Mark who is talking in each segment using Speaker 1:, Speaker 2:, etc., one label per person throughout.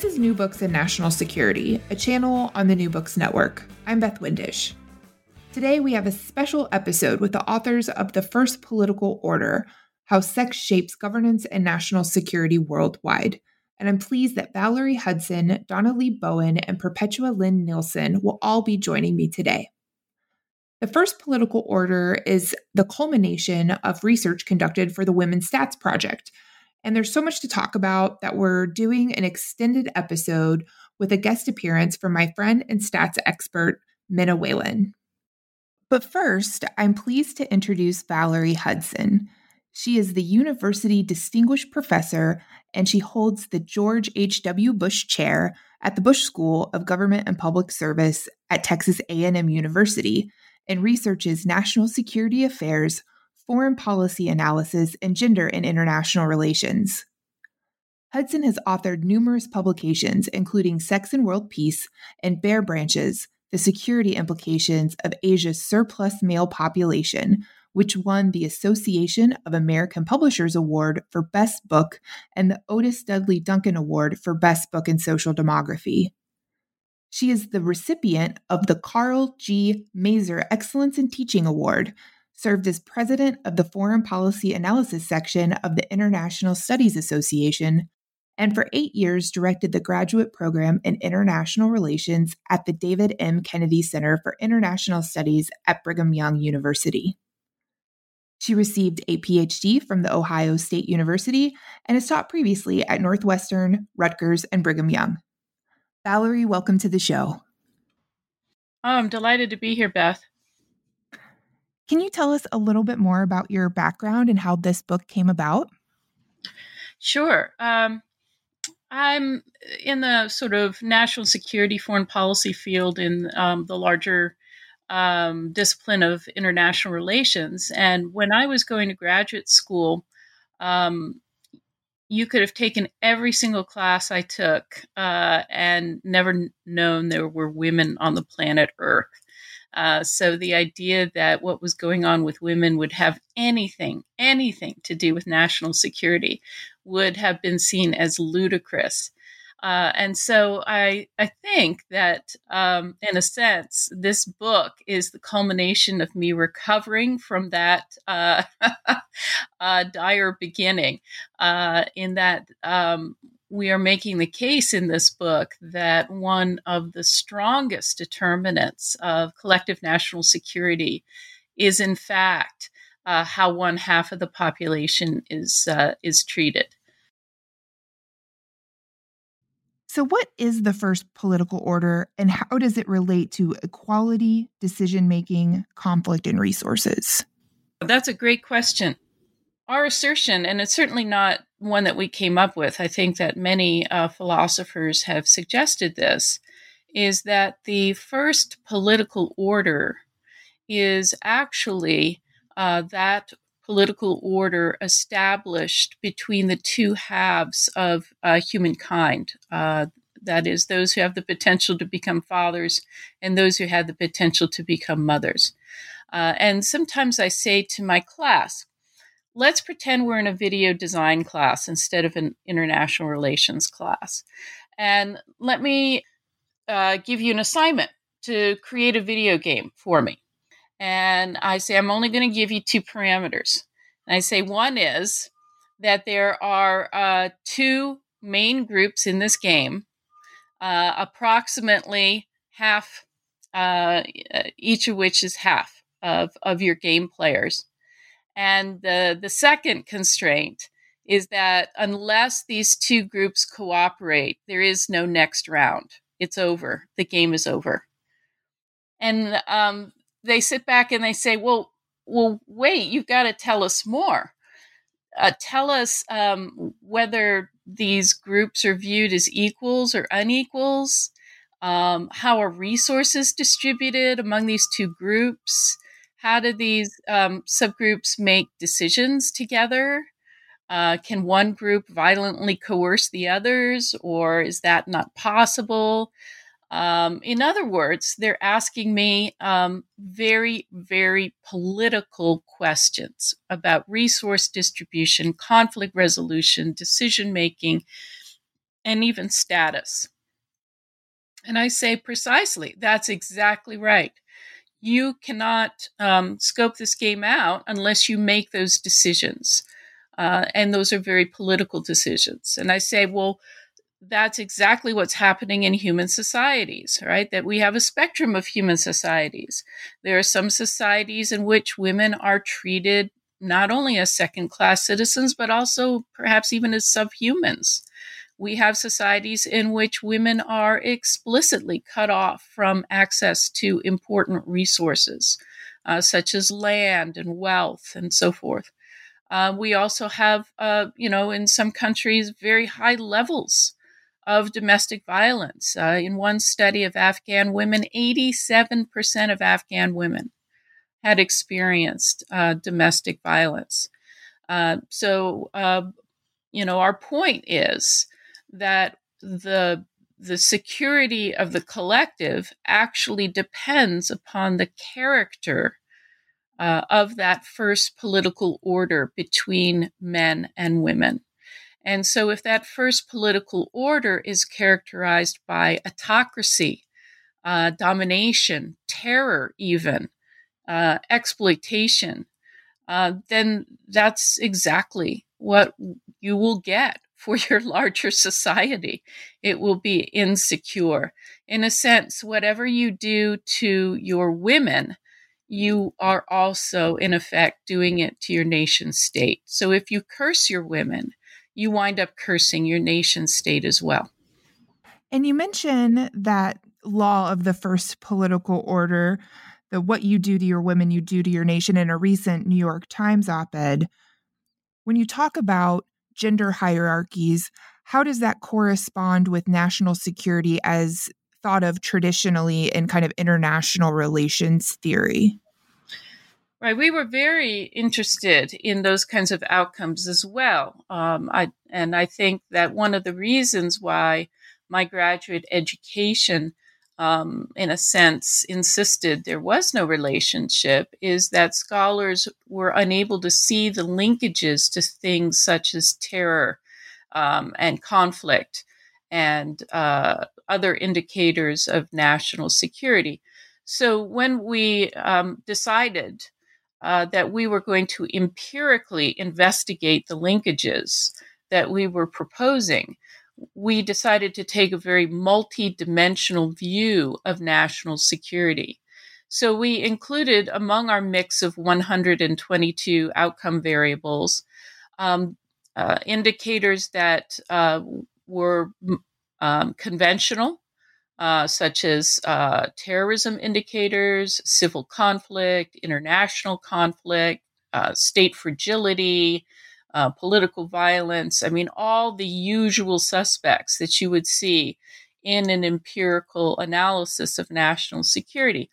Speaker 1: This is New Books in National Security, a channel on the New Books Network. I'm Beth Windisch. Today, we have a special episode with the authors of The First Political Order How Sex Shapes Governance and National Security Worldwide. And I'm pleased that Valerie Hudson, Donna Lee Bowen, and Perpetua Lynne Nielsen will all be joining me today. The first political order is the culmination of research conducted for the Women's Stats Project, and there's so much to talk about that we're doing an extended episode with a guest appearance from my friend and stats expert, Minna Whalen. But first, I'm pleased to introduce Valerie Hudson. She is the University Distinguished Professor and she holds the George H.W. Bush Chair at the Bush School of Government and Public Service at Texas A&M University and researches national security affairs, foreign policy analysis, and gender in international relations. Hudson has authored numerous publications, including Sex and World Peace and Bare Branches The Security Implications of Asia's Surplus Male Population, which won the Association of American Publishers Award for Best Book and the Otis Dudley Duncan Award for Best Book in Social Demography. She is the recipient of the Karl G. Maeser Excellence in Teaching Award, served as president of the Foreign Policy Analysis section of the International Studies Association, and for eight years directed the graduate program in international relations at the David M. Kennedy Center for International Studies at Brigham Young University. She received a PhD from The Ohio State University and has taught previously at Northwestern, Rutgers, and Brigham Young. Valerie, welcome to the show.
Speaker 2: Oh, I'm delighted to be here, Beth.
Speaker 1: Can you tell us a little bit more about your background and how this book came about?
Speaker 2: Sure. Um, I'm in the sort of national security foreign policy field in um, the larger um, discipline of international relations. And when I was going to graduate school, um, you could have taken every single class I took uh, and never known there were women on the planet Earth. Uh, so the idea that what was going on with women would have anything, anything to do with national security would have been seen as ludicrous. Uh, and so I, I think that, um, in a sense, this book is the culmination of me recovering from that uh, uh, dire beginning. Uh, in that um, we are making the case in this book that one of the strongest determinants of collective national security is, in fact, uh, how one half of the population is uh, is treated.
Speaker 1: So, what is the first political order, and how does it relate to equality, decision making, conflict, and resources?
Speaker 2: That's a great question. Our assertion, and it's certainly not one that we came up with, I think that many uh, philosophers have suggested this, is that the first political order is actually uh, that political order established between the two halves of uh, humankind. Uh, that is, those who have the potential to become fathers and those who have the potential to become mothers. Uh, and sometimes I say to my class, let's pretend we're in a video design class instead of an international relations class. And let me uh, give you an assignment to create a video game for me. And I say, I'm only going to give you two parameters. And I say, one is that there are uh, two main groups in this game, uh, approximately half, uh, each of which is half of, of your game players. And the, the second constraint is that unless these two groups cooperate, there is no next round. It's over. The game is over. And um, they sit back and they say, well, well, wait, you've got to tell us more. Uh, tell us um, whether these groups are viewed as equals or unequals. Um, how are resources distributed among these two groups? How do these um, subgroups make decisions together? Uh, can one group violently coerce the others, or is that not possible? Um, in other words, they're asking me um, very, very political questions about resource distribution, conflict resolution, decision making, and even status. And I say precisely, that's exactly right. You cannot um, scope this game out unless you make those decisions. Uh, and those are very political decisions. And I say, well, that's exactly what's happening in human societies, right? That we have a spectrum of human societies. There are some societies in which women are treated not only as second class citizens, but also perhaps even as subhumans. We have societies in which women are explicitly cut off from access to important resources, uh, such as land and wealth and so forth. Uh, we also have, uh, you know, in some countries, very high levels of domestic violence. Uh, in one study of Afghan women, 87% of Afghan women had experienced uh, domestic violence. Uh, so, you know, our point is that the the security of the collective actually depends upon the character uh, of that first political order between men and women. And so, if that first political order is characterized by autocracy, uh, domination, terror, even uh, exploitation, uh, then that's exactly what you will get for your larger society. It will be insecure. In a sense, whatever you do to your women, you are also, in effect, doing it to your nation state. So if you curse your women, you wind up cursing your nation state as well.
Speaker 1: And you mentioned that law of the first political order, that what you do to your women, you do to your nation in a recent New York Times op ed. When you talk about gender hierarchies, how does that correspond with national security as thought of traditionally in kind of international relations theory?
Speaker 2: Right. We were very interested in those kinds of outcomes as well. Um, I, and I think that one of the reasons why my graduate education, um, in a sense, insisted there was no relationship is that scholars were unable to see the linkages to things such as terror um, and conflict and uh, other indicators of national security. So when we um, decided uh, that we were going to empirically investigate the linkages that we were proposing, we decided to take a very multi-dimensional view of national security. So we included among our mix of 122 outcome variables um, uh, indicators that uh, were um, conventional uh, such as uh, terrorism indicators, civil conflict, international conflict, uh, state fragility, uh, political violence. I mean, all the usual suspects that you would see in an empirical analysis of national security.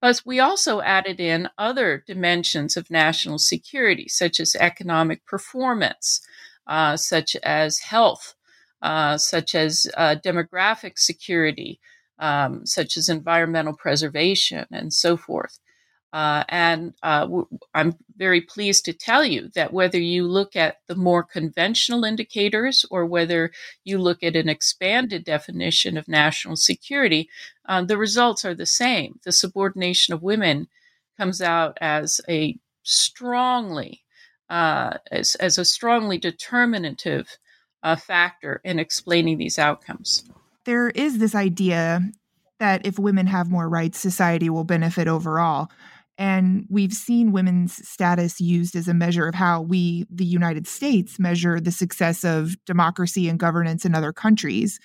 Speaker 2: But we also added in other dimensions of national security, such as economic performance, uh, such as health, uh, such as uh, demographic security, um, such as environmental preservation and so forth. Uh, and uh, w- I'm very pleased to tell you that whether you look at the more conventional indicators or whether you look at an expanded definition of national security, uh, the results are the same. The subordination of women comes out as a strongly uh, as, as a strongly determinative a factor in explaining these outcomes.
Speaker 1: There is this idea that if women have more rights, society will benefit overall. And we've seen women's status used as a measure of how we, the United States, measure the success of democracy and governance in other countries.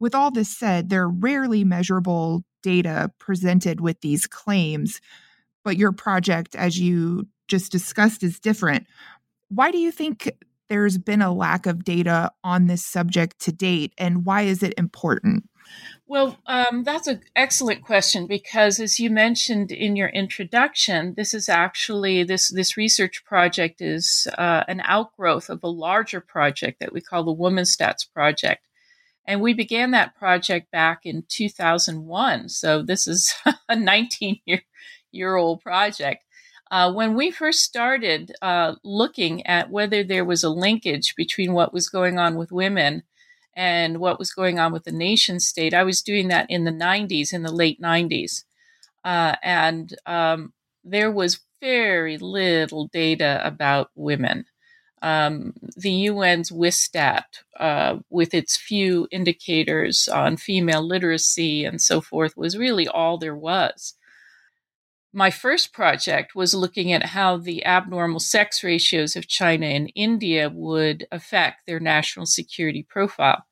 Speaker 1: With all this said, there are rarely measurable data presented with these claims, but your project, as you just discussed, is different. Why do you think there's been a lack of data on this subject to date, and why is it important?
Speaker 2: Well, um, that's an excellent question because, as you mentioned in your introduction, this is actually this this research project is uh, an outgrowth of a larger project that we call the Woman Stats Project, and we began that project back in 2001. So this is a 19 year year old project, uh, when we first started uh, looking at whether there was a linkage between what was going on with women and what was going on with the nation state. I was doing that in the 90s, in the late 90s. Uh, and um, there was very little data about women. Um, the UN's WISTAT, uh, with its few indicators on female literacy and so forth, was really all there was my first project was looking at how the abnormal sex ratios of China and India would affect their national security profile.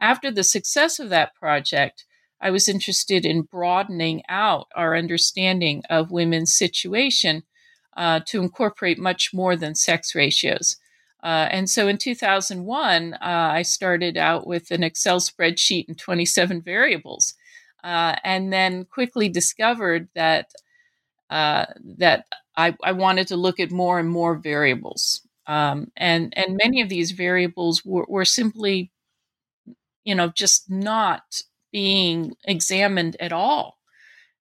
Speaker 2: After the success of that project, I was interested in broadening out our understanding of women's situation uh, to incorporate much more than sex ratios. Uh, and so in 2001, uh, I started out with an Excel spreadsheet and 27 variables, uh, and then quickly discovered that uh, that I, I, wanted to look at more and more variables. Um, and and many of these variables were, were simply, you know, just not being examined at all.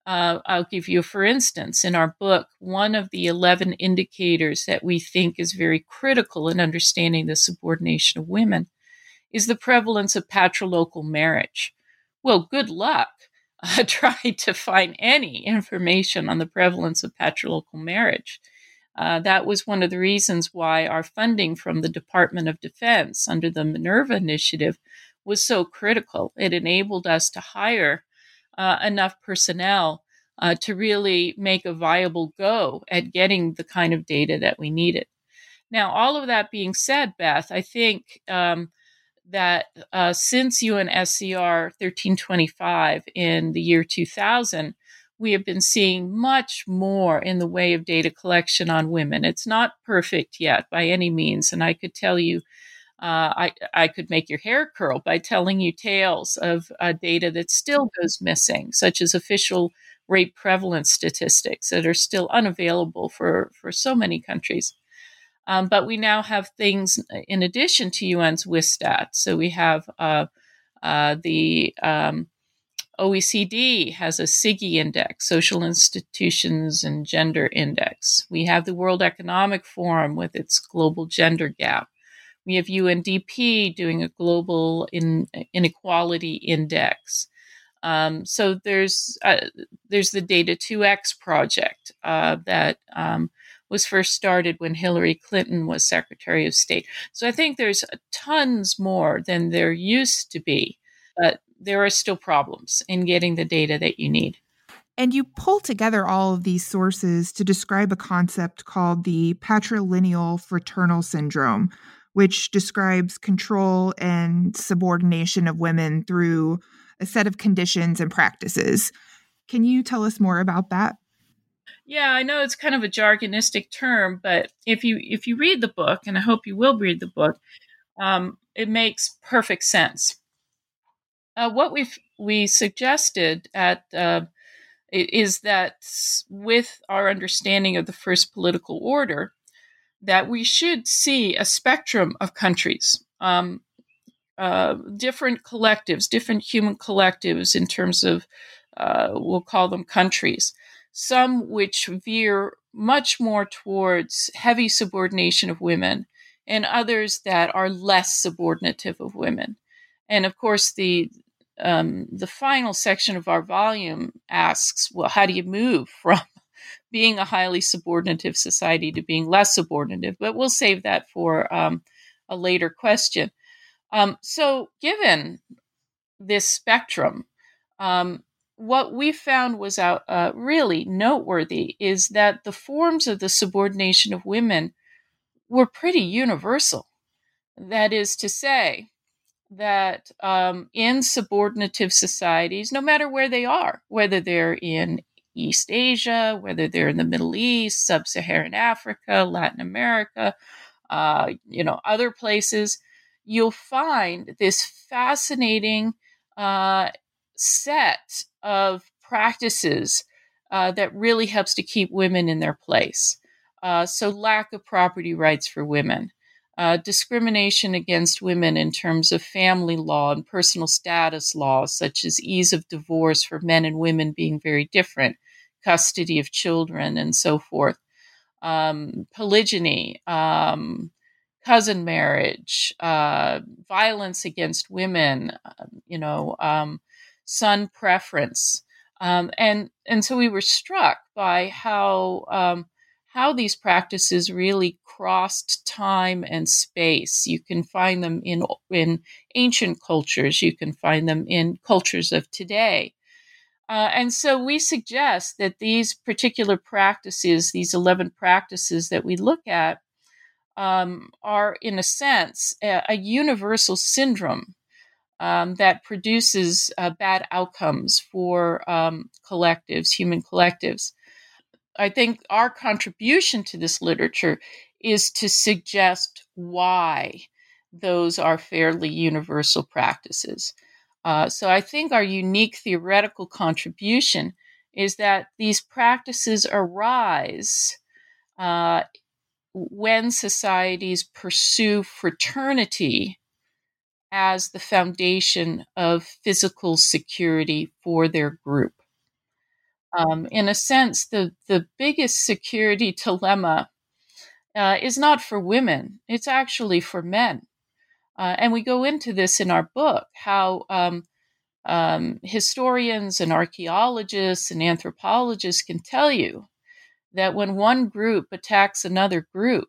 Speaker 2: Uh, I'll give you, for instance, in our book, one of the 11 indicators that we think is very critical in understanding the subordination of women is the prevalence of patrilocal marriage. Well, good luck uh, tried to find any information on the prevalence of patrilocal marriage. Uh, that was one of the reasons why our funding from the Department of Defense under the Minerva Initiative was so critical. It enabled us to hire uh, enough personnel uh, to really make a viable go at getting the kind of data that we needed. Now, all of that being said, Beth, I think um, that uh, since UNSCR 1325 in the year 2000, we have been seeing much more in the way of data collection on women. It's not perfect yet by any means, and I could tell you, uh, I, I could make your hair curl by telling you tales of uh, data that still goes missing, such as official rape prevalence statistics that are still unavailable for, for so many countries. Um, but we now have things in addition to UN's WISTAT. So we have uh, uh, the um, OECD has a SIGI index, Social Institutions and Gender Index. We have the World Economic Forum with its global gender gap. We have UNDP doing a global in, inequality index. Um, so there's uh, there's the Data 2X project uh, that um, was first started when Hillary Clinton was Secretary of State. So I think there's tons more than there used to be, but there are still problems in getting the data that you need.
Speaker 1: And you pull together all of these sources to describe a concept called the patrilineal fraternal syndrome, which describes control and subordination of women through a set of conditions and practices. Can you tell us more about that?
Speaker 2: Yeah, I know it's kind of a jargonistic term, but if you if you read the book, and I hope you will read the book, um, it makes perfect sense. Uh, what we we suggested at uh, is that with our understanding of the first political order, that we should see a spectrum of countries, um, uh, different collectives, different human collectives in terms of uh, we'll call them countries some which veer much more towards heavy subordination of women, and others that are less subordinative of women. And of course, the um, the final section of our volume asks, well, how do you move from being a highly subordinative society to being less subordinative? But we'll save that for um, a later question. Um, so, given this spectrum, um, what we found was uh, uh, really noteworthy is that the forms of the subordination of women were pretty universal. That is to say, that um, in subordinative societies, no matter where they are, whether they're in East Asia, whether they're in the Middle East, Sub Saharan Africa, Latin America, uh, you know, other places, you'll find this fascinating uh, set of practices uh, that really helps to keep women in their place. Uh, so, lack of property rights for women, uh, discrimination against women in terms of family law and personal status laws, such as ease of divorce for men and women being very different, custody of children, and so forth, um, polygyny, um, cousin marriage, uh, violence against women, uh, you know, um, son preference, um, and and so we were struck by how um, how these practices really crossed time and space. You can find them in in ancient cultures. You can find them in cultures of today. Uh, and so we suggest that these particular practices, these 11 practices that we look at, um, are in a sense a, a universal syndrome um, that produces uh, bad outcomes for um, collectives, human collectives. I think our contribution to this literature is to suggest why those are fairly universal practices. Uh, so I think our unique theoretical contribution is that these practices arise uh, when societies pursue fraternity as the foundation of physical security for their group. Um, in a sense, the, the biggest security dilemma uh, is not for women, it's actually for men. Uh, and we go into this in our book how um, um, historians and archaeologists and anthropologists can tell you that when one group attacks another group,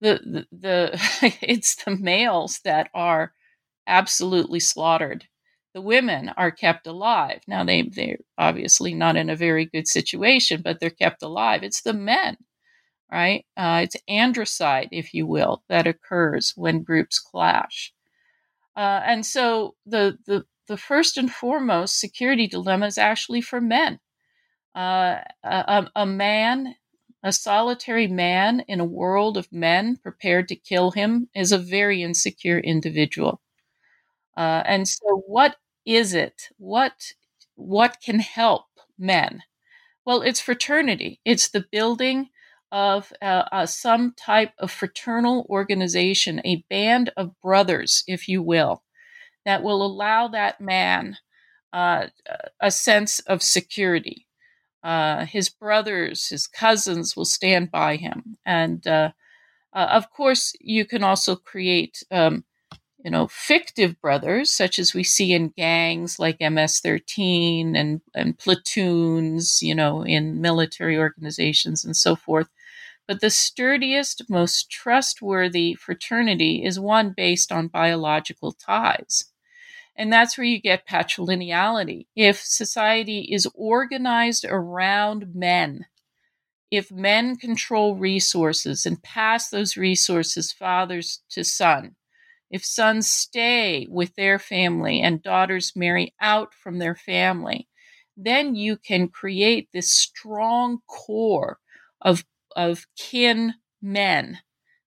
Speaker 2: the, the, the it's the males that are absolutely slaughtered. The women are kept alive. Now they they're obviously not in a very good situation, but they're kept alive. It's the men right? Uh, it's androcide, if you will, that occurs when groups clash. Uh, and so the, the, the first and foremost security dilemma is actually for men. Uh, a, a, man, a solitary man in a world of men prepared to kill him, is a very insecure individual. Uh, and so, what is it? What what can help men? Well, it's fraternity. It's the building of uh, uh, some type of fraternal organization, a band of brothers, if you will, that will allow that man uh, a sense of security. Uh, his brothers, his cousins will stand by him. And uh, uh, of course, you can also create. Um, you know, fictive brothers, such as we see in gangs like MS 13 and, and platoons, you know, in military organizations and so forth, but the sturdiest, most trustworthy fraternity is one based on biological ties. And that's where you get patrilineality. If society is organized around men, if men control resources and pass those resources fathers to son, if sons stay with their family and daughters marry out from their family, then you can create this strong core of of kin men,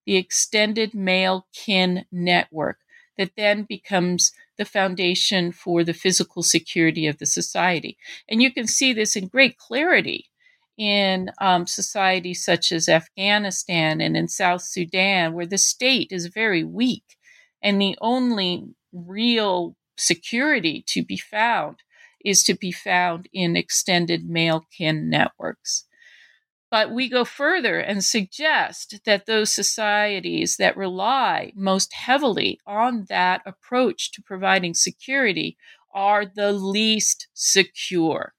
Speaker 2: the extended male kin network that then becomes the foundation for the physical security of the society. And you can see this in great clarity in um, societies such as Afghanistan and in South Sudan, where the state is very weak and the only real security to be found is to be found in extended male kin networks. But we go further and suggest that those societies that rely most heavily on that approach to providing security are the least secure.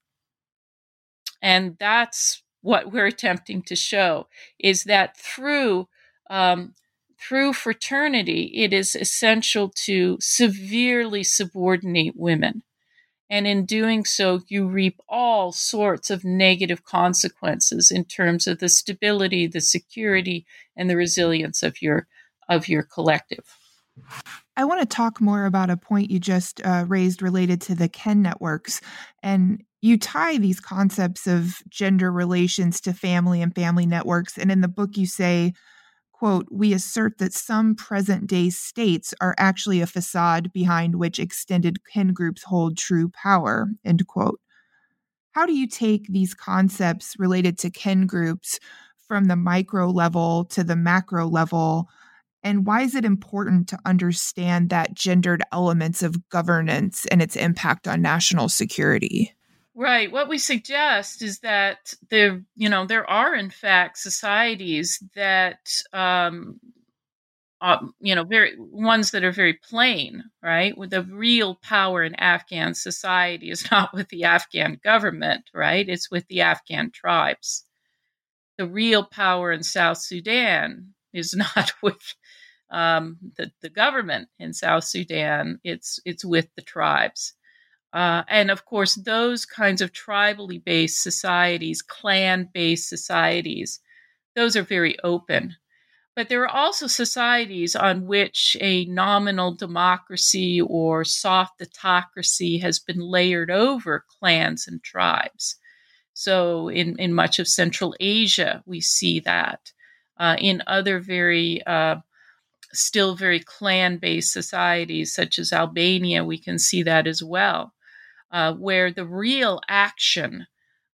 Speaker 2: And that's what we're attempting to show is that through um, through fraternity, it is essential to severely subordinate women and in doing so, you reap all sorts of negative consequences in terms of the stability, the security, and the resilience of your of your collective.
Speaker 1: I want to talk more about a point you just uh, raised related to the kin networks. And you tie these concepts of gender relations to family and family networks. And in the book, you say quote, we assert that some present day states are actually a facade behind which extended kin groups hold true power, end quote. How do you take these concepts related to kin groups from the micro level to the macro level? And why is it important to understand that gendered elements of governance and its impact on national security?
Speaker 2: Right. What we suggest is that there, you know, there are in fact societies that um, uh, you know, very ones that are very plain, right? With the real power in Afghan society is not with the Afghan government, right? It's with the Afghan tribes. The real power in South Sudan is not with um, the, the government in South Sudan. It's it's with the tribes. Uh, and of course, those kinds of tribally based societies, clan based societies, those are very open. But there are also societies on which a nominal democracy or soft autocracy has been layered over clans and tribes. So, in, in much of Central Asia, we see that. Uh, in other very uh, still very clan based societies, such as Albania, we can see that as well uh, where the real action,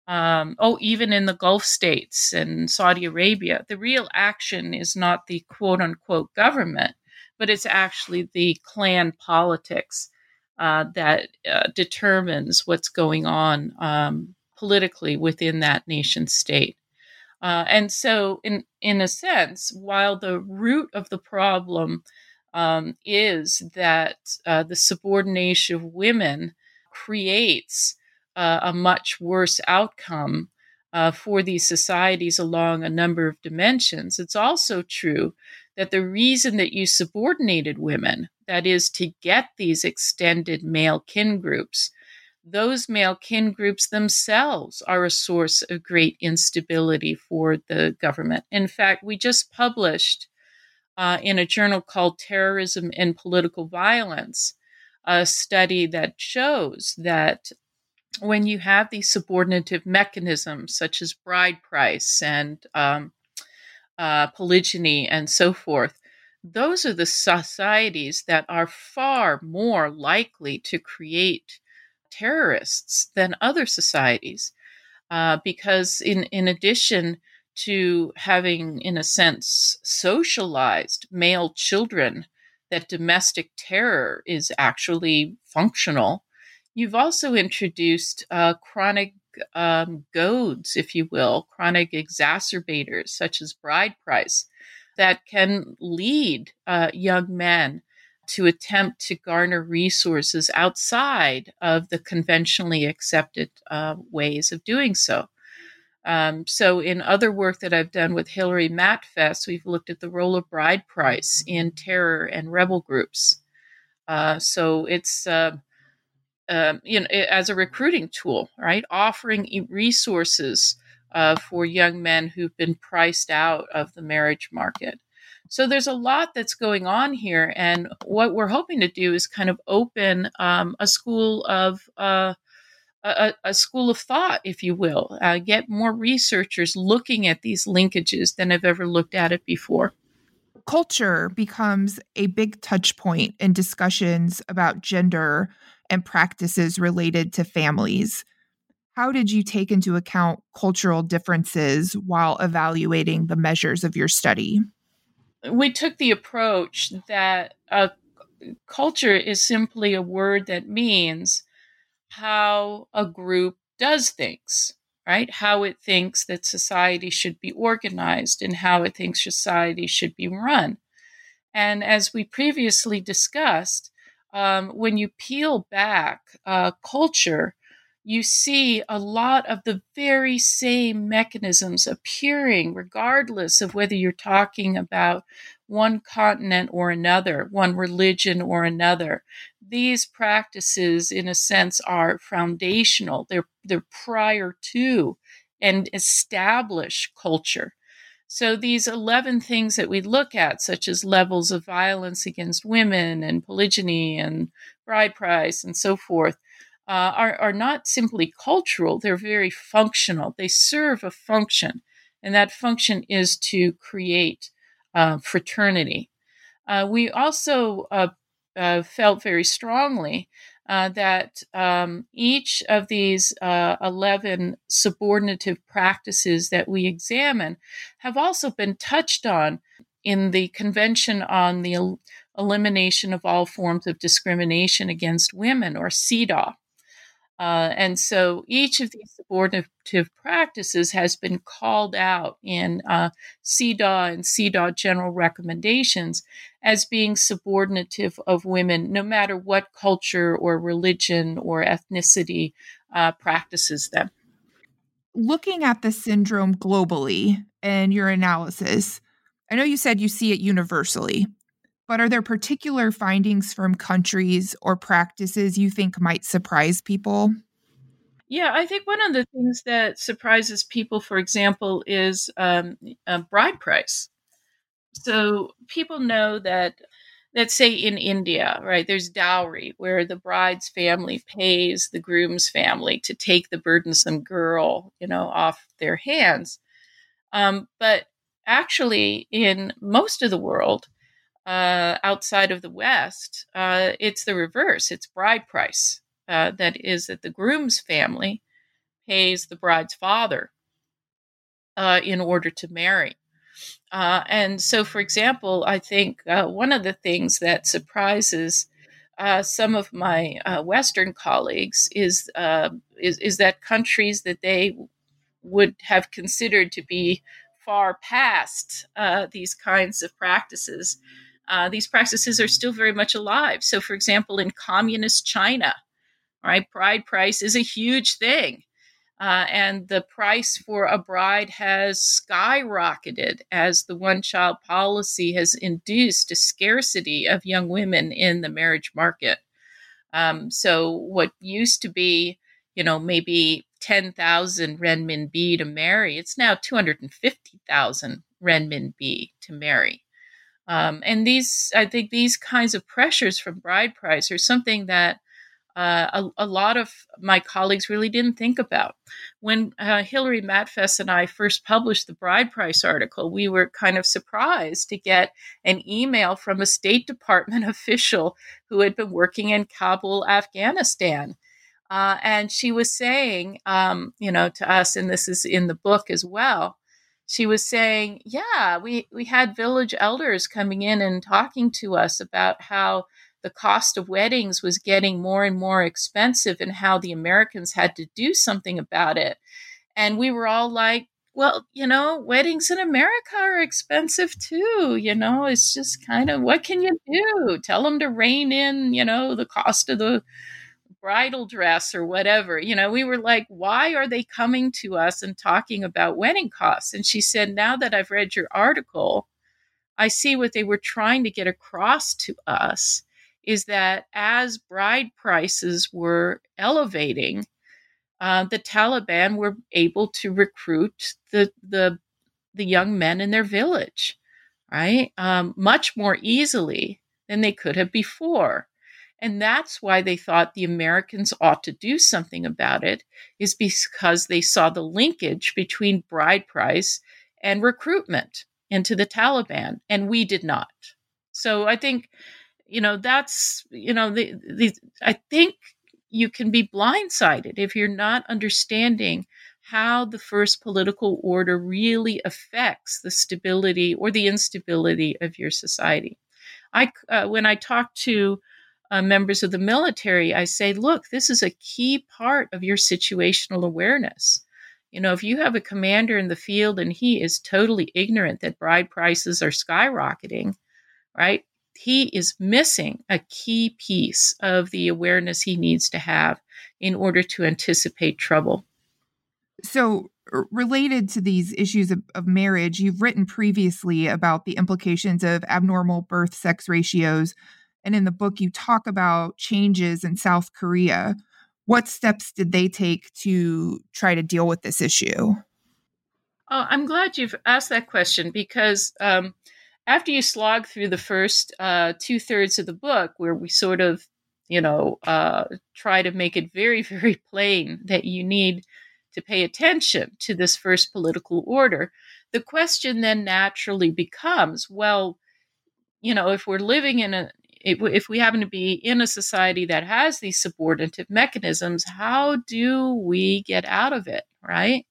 Speaker 2: um, oh, even in the Gulf states and Saudi Arabia, the real action is not the quote unquote government, but it's actually the clan politics uh, that uh, determines what's going on um, politically within that nation state. Uh, and so, in in a sense, while the root of the problem um, is that uh, the subordination of women creates uh, a much worse outcome uh, for these societies along a number of dimensions. It's also true that the reason that you subordinated women, that is, to get these extended male kin groups, those male kin groups themselves are a source of great instability for the government. In fact, we just published uh, in a journal called Terrorism and Political Violence a study that shows that when you have these subordinative mechanisms such as bride price and um, uh, polygyny and so forth, those are the societies that are far more likely to create terrorists than other societies. Uh, because, in, in addition to having, in a sense, socialized male children that domestic terror is actually functional, you've also introduced uh, chronic um, goads, if you will, chronic exacerbators such as bride price that can lead uh, young men to attempt to garner resources outside of the conventionally accepted uh, ways of doing so. Um, so, in other work that I've done with Hilary Matfess, we've looked at the role of bride price in terror and rebel groups. Uh, so, it's uh, uh, you know as a recruiting tool, right? Offering resources uh, for young men who've been priced out of the marriage market. So there's a lot that's going on here, and what we're hoping to do is kind of open um, a school of uh, a, a, school of thought, if you will, uh, get more researchers looking at these linkages than have ever looked at it before.
Speaker 1: Culture becomes a big touch point in discussions about gender and practices related to families. How did you take into account cultural differences while evaluating the measures of your study?
Speaker 2: We took the approach that uh, culture is simply a word that means how a group does things, right? How it thinks that society should be organized and how it thinks society should be run. And as we previously discussed, um, when you peel back uh, culture, you see a lot of the very same mechanisms appearing, regardless of whether you're talking about one continent or another, one religion or another. These practices, in a sense, are foundational. They're, they're prior to and establish culture. So, these 11 things that we look at, such as levels of violence against women and polygyny and bride price and so forth, uh, are, are not simply cultural, they're very functional. They serve a function, and that function is to create uh, fraternity. Uh, we also uh, uh, felt very strongly uh, that um, each of these 11 subordinative practices that we examine have also been touched on in the Convention on the El- Elimination of All Forms of Discrimination Against Women, or CEDAW. Uh, and so each of these subordinative practices has been called out in uh, CEDAW and CEDAW general recommendations as being subordinative of women, no matter what culture or religion or ethnicity uh, practices them.
Speaker 1: Looking at the syndrome globally and your analysis, I know you said you see it universally, but are there particular findings from countries or practices you think might surprise people?
Speaker 2: Yeah, I think one of the things that surprises people, for example, is um, bride price. So people know that, let's say in India, right, there's dowry where the bride's family pays the groom's family to take the burdensome girl, you know, off their hands. Um, but actually, in most of the world, uh, outside of the West, uh, it's the reverse. It's bride price. Uh, that is that the groom's family pays the bride's father uh, in order to marry. Uh, and so, for example, I think uh, one of the things that surprises uh, some of my uh, Western colleagues is, uh, is, is that countries that they would have considered to be far past uh, these kinds of practices, these practices are still very much alive. So, for example, in communist China, right, bride price is a huge thing. Uh, and the price for a bride has skyrocketed as the one child policy has induced a scarcity of young women in the marriage market. Um, so, what used to be, you know, maybe 10,000 renminbi to marry, it's now 250,000 renminbi to marry. Um, and these, I think, these kinds of pressures from bride price are something that uh, a, a, lot of my colleagues really didn't think about. When uh, Hilary Matfess and I first published the Bride Price article, we were kind of surprised to get an email from a State Department official who had been working in Kabul, Afghanistan. Uh, and she was saying, um, you know, to us, and this is in the book as well, she was saying, yeah, we, we had village elders coming in and talking to us about how the cost of weddings was getting more and more expensive and how the Americans had to do something about it. And we were all like, well, you know, weddings in America are expensive too. You know, it's just kind of what can you do? Tell them to rein in, you know, the cost of the bridal dress or whatever. You know, we were like, why are they coming to us and talking about wedding costs? And she said, now that I've read your article, I see what they were trying to get across to us is that as bride prices were elevating, uh, the Taliban were able to recruit the the the young men in their village, right, um, much more easily than they could have before. And that's why they thought the Americans ought to do something about it, is because they saw the linkage between bride price and recruitment into the Taliban, and we did not. So I think you know that's you know the, the i think you can be blindsided if you're not understanding how the first political order really affects the stability or the instability of your society. I uh, when i talk to uh, members of the military i say look this is a key part of your situational awareness. You know if you have a commander in the field and he is totally ignorant that bride prices are skyrocketing right he is missing a key piece of the awareness he needs to have in order to anticipate trouble.
Speaker 1: So, related to these issues of, of, marriage, you've written previously about the implications of abnormal birth sex ratios. And in the book, you talk about changes in South Korea. What steps did they take to try to deal with this issue?
Speaker 2: Oh, I'm glad you've asked that question because um, after you slog through the first uh, two thirds of the book, where we sort of, you know, uh, try to make it very, very plain that you need to pay attention to this first political order, the question then naturally becomes well, you know, if we're living in a if we happen to be in a society that has these subordinative mechanisms, how do we get out of it, right?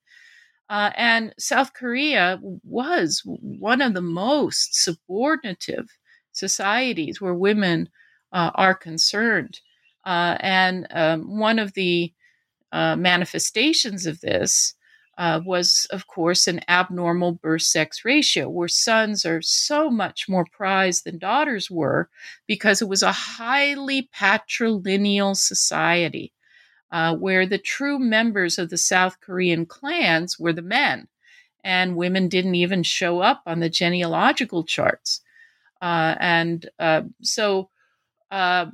Speaker 2: Uh, and South Korea was one of the most subordinative societies where women uh, are concerned. Uh, and um, one of the uh, manifestations of this uh, was, of course, an abnormal birth sex ratio, where sons are so much more prized than daughters were because it was a highly patrilineal society uh, where the true members of the South Korean clans were the men, and women didn't even show up on the genealogical charts. Uh, and uh, so uh,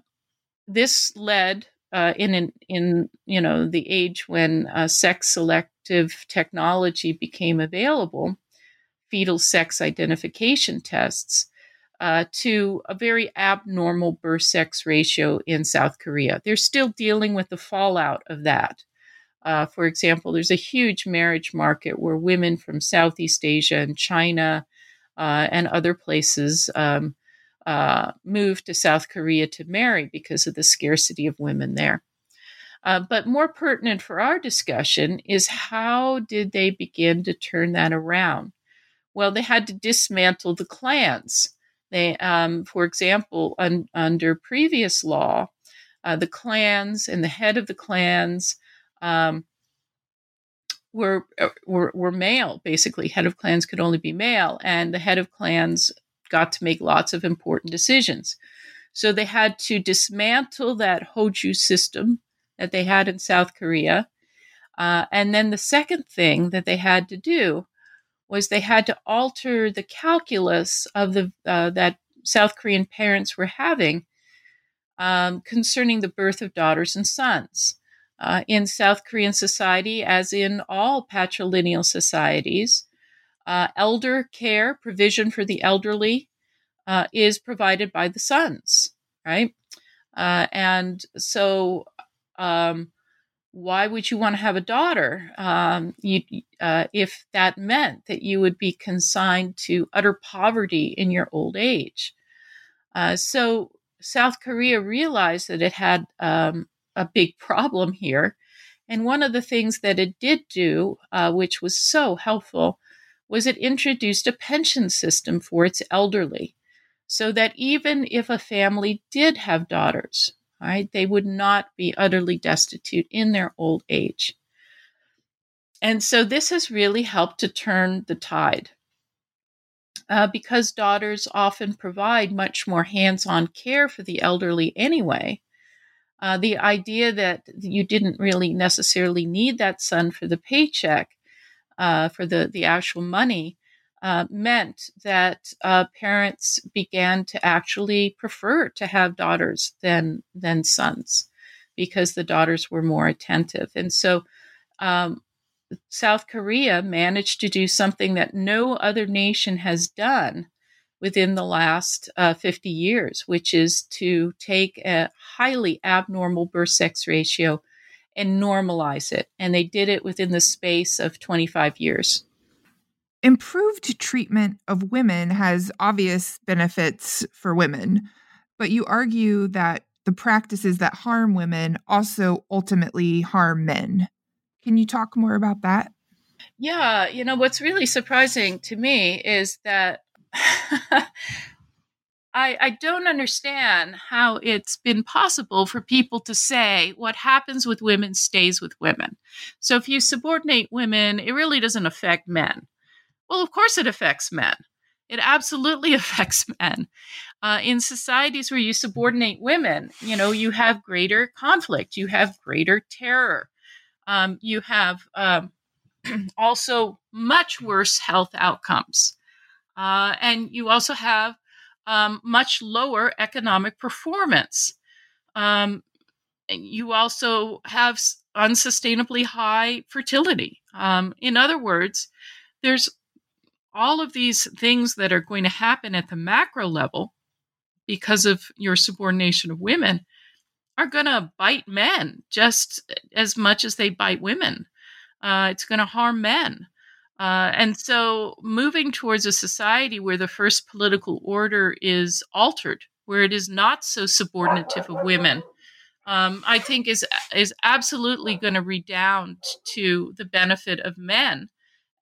Speaker 2: this led uh, in in in you know the age when sex selective technology became available, fetal sex identification tests, uh, to a very abnormal birth sex ratio in South Korea. They're still dealing with the fallout of that. Uh, for example, there's a huge marriage market where women from Southeast Asia and China uh, and other places um, uh, moved to South Korea to marry because of the scarcity of women there. Uh, but more pertinent for our discussion is how did they begin to turn that around? Well, they had to dismantle the clans. They, um, for example, un- under previous law, uh, the clans and the head of the clans um, were, uh, were were male. Basically, head of clans could only be male, and the head of clans got to make lots of important decisions. So they had to dismantle that Hoju system that they had in South Korea. Uh, and then the second thing that they had to do was they had to alter the calculus of the uh, that South Korean parents were having um, concerning the birth of daughters and sons. Uh, in South Korean society, as in all patrilineal societies, uh, elder care, provision for the elderly, uh, is provided by the sons, right? Uh, and so, um, why would you want to have a daughter um, you, uh, if that meant that you would be consigned to utter poverty in your old age? Uh, so, South Korea realized that it had um, a big problem here. And one of the things that it did do, uh, which was so helpful, was it introduced a pension system for its elderly so that even if a family did have daughters, right, they would not be utterly destitute in their old age. And so this has really helped to turn the tide. Uh, because daughters often provide much more hands on care for the elderly anyway, uh, the idea that you didn't really necessarily need that son for the paycheck uh, for the, the actual money uh, meant that uh, parents began to actually prefer to have daughters than than sons because the daughters were more attentive and so um, South Korea managed to do something that no other nation has done within the last uh, 50 years, which is to take a highly abnormal birth sex ratio and normalize it. And they did it within the space of 25 years.
Speaker 1: Improved treatment of women has obvious benefits for women, but you argue that the practices that harm women also ultimately harm men. Can you talk more about that?
Speaker 2: Yeah, you know, what's really surprising to me is that I, I don't understand how it's been possible for people to say what happens with women stays with women. So if you subordinate women, it really doesn't affect men. Well, of course it affects men. It absolutely affects men. Uh, in societies where you subordinate women, you know, you have greater conflict, you have greater terror, um, you have um, also much worse health outcomes. Uh, and you also have um, much lower economic performance. Um, you also have unsustainably high fertility. Um, in other words, there's all of these things that are going to happen at the macro level because of your subordination of women are going to bite men just as much as they bite women. Uh, it's going to harm men. Uh, and so, moving towards a society where the first political order is altered, where it is not so subordinative of women, um, I think is is absolutely going to redound to the benefit of men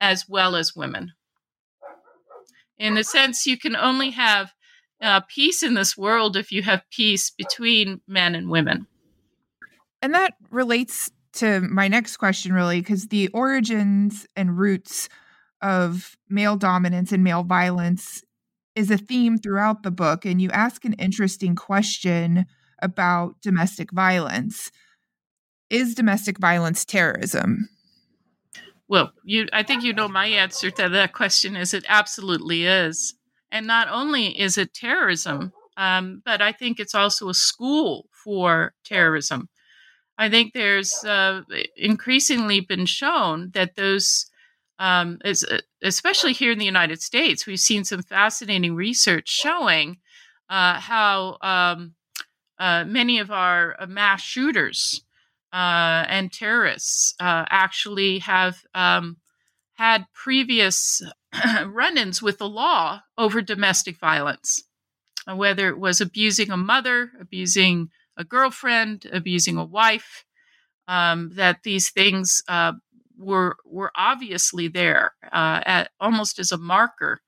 Speaker 2: as well as women. In a sense, you can only have uh, peace in this world if you have peace between men and women.
Speaker 1: And that relates to my next question, really, because the origins and roots of male dominance and male violence is a theme throughout the book. And you ask an interesting question about domestic violence. Is domestic violence terrorism?
Speaker 2: Well, you I think you know my answer to that question is it absolutely is. And not only is it terrorism, um, but I think it's also a school for terrorism. I think there's uh, increasingly been shown that those, um, is, especially here in the United States, we've seen some fascinating research showing uh, how um, uh, many of our uh, mass shooters uh, and terrorists actually have um, had previous run ins with the law over domestic violence, whether it was abusing a mother, abusing a girlfriend, abusing a wife, um, that these things uh, were were obviously there uh, at, almost as a marker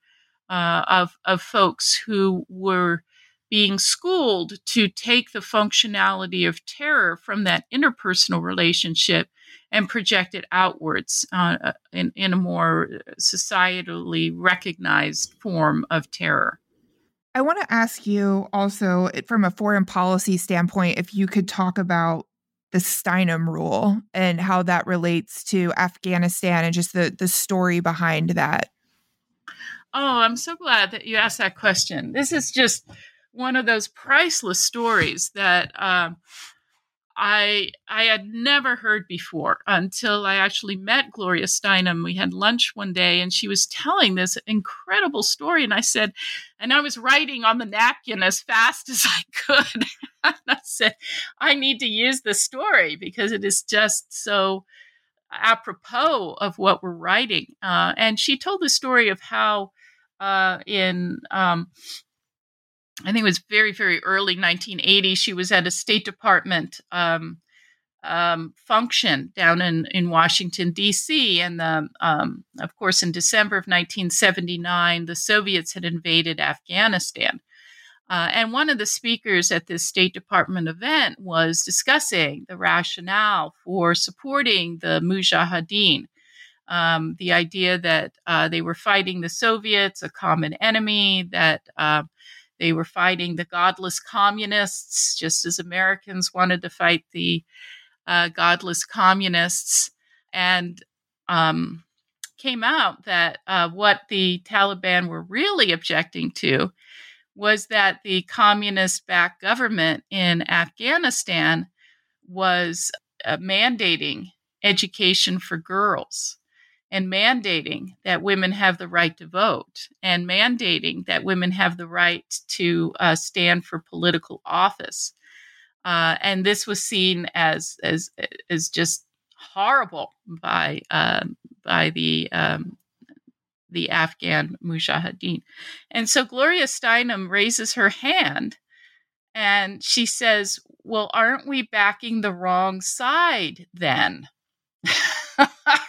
Speaker 2: uh, of of folks who were being schooled to take the functionality of terror from that interpersonal relationship and project it outwards uh, uh, in, in a more societally recognized form of terror.
Speaker 1: I want to ask you also, from a foreign policy standpoint, if you could talk about the Steinem rule and how that relates to Afghanistan and just the, the story behind that.
Speaker 2: Oh, I'm so glad that you asked that question. This is just one of those priceless stories that um, I I had never heard before until I actually met Gloria Steinem. We had lunch one day and she was telling this incredible story. And I said, and I was writing on the napkin as fast as I could. I said, I need to use this story because it is just so apropos of what we're writing. Uh, and she told the story of how uh, in um, I think it was very, very early 1980. She was at a State Department um, um, function down in, in Washington, D.C. And the, um, of course, in December of 1979, the Soviets had invaded Afghanistan. Uh, and one of the speakers at this State Department event was discussing the rationale for supporting the Mujahideen. Um, the idea that uh, they were fighting the Soviets, a common enemy, that uh, they were fighting the godless communists, just as Americans wanted to fight the uh, godless communists. And um, came out that uh, what the Taliban were really objecting to was that the communist backed government in Afghanistan was uh, mandating education for girls and mandating that women have the right to vote and mandating that women have the right to uh, stand for political office. Uh, and this was seen as as as just horrible by uh, by the um, the Afghan Mujahideen. And so Gloria Steinem raises her hand and she says, Well, aren't we backing the wrong side then?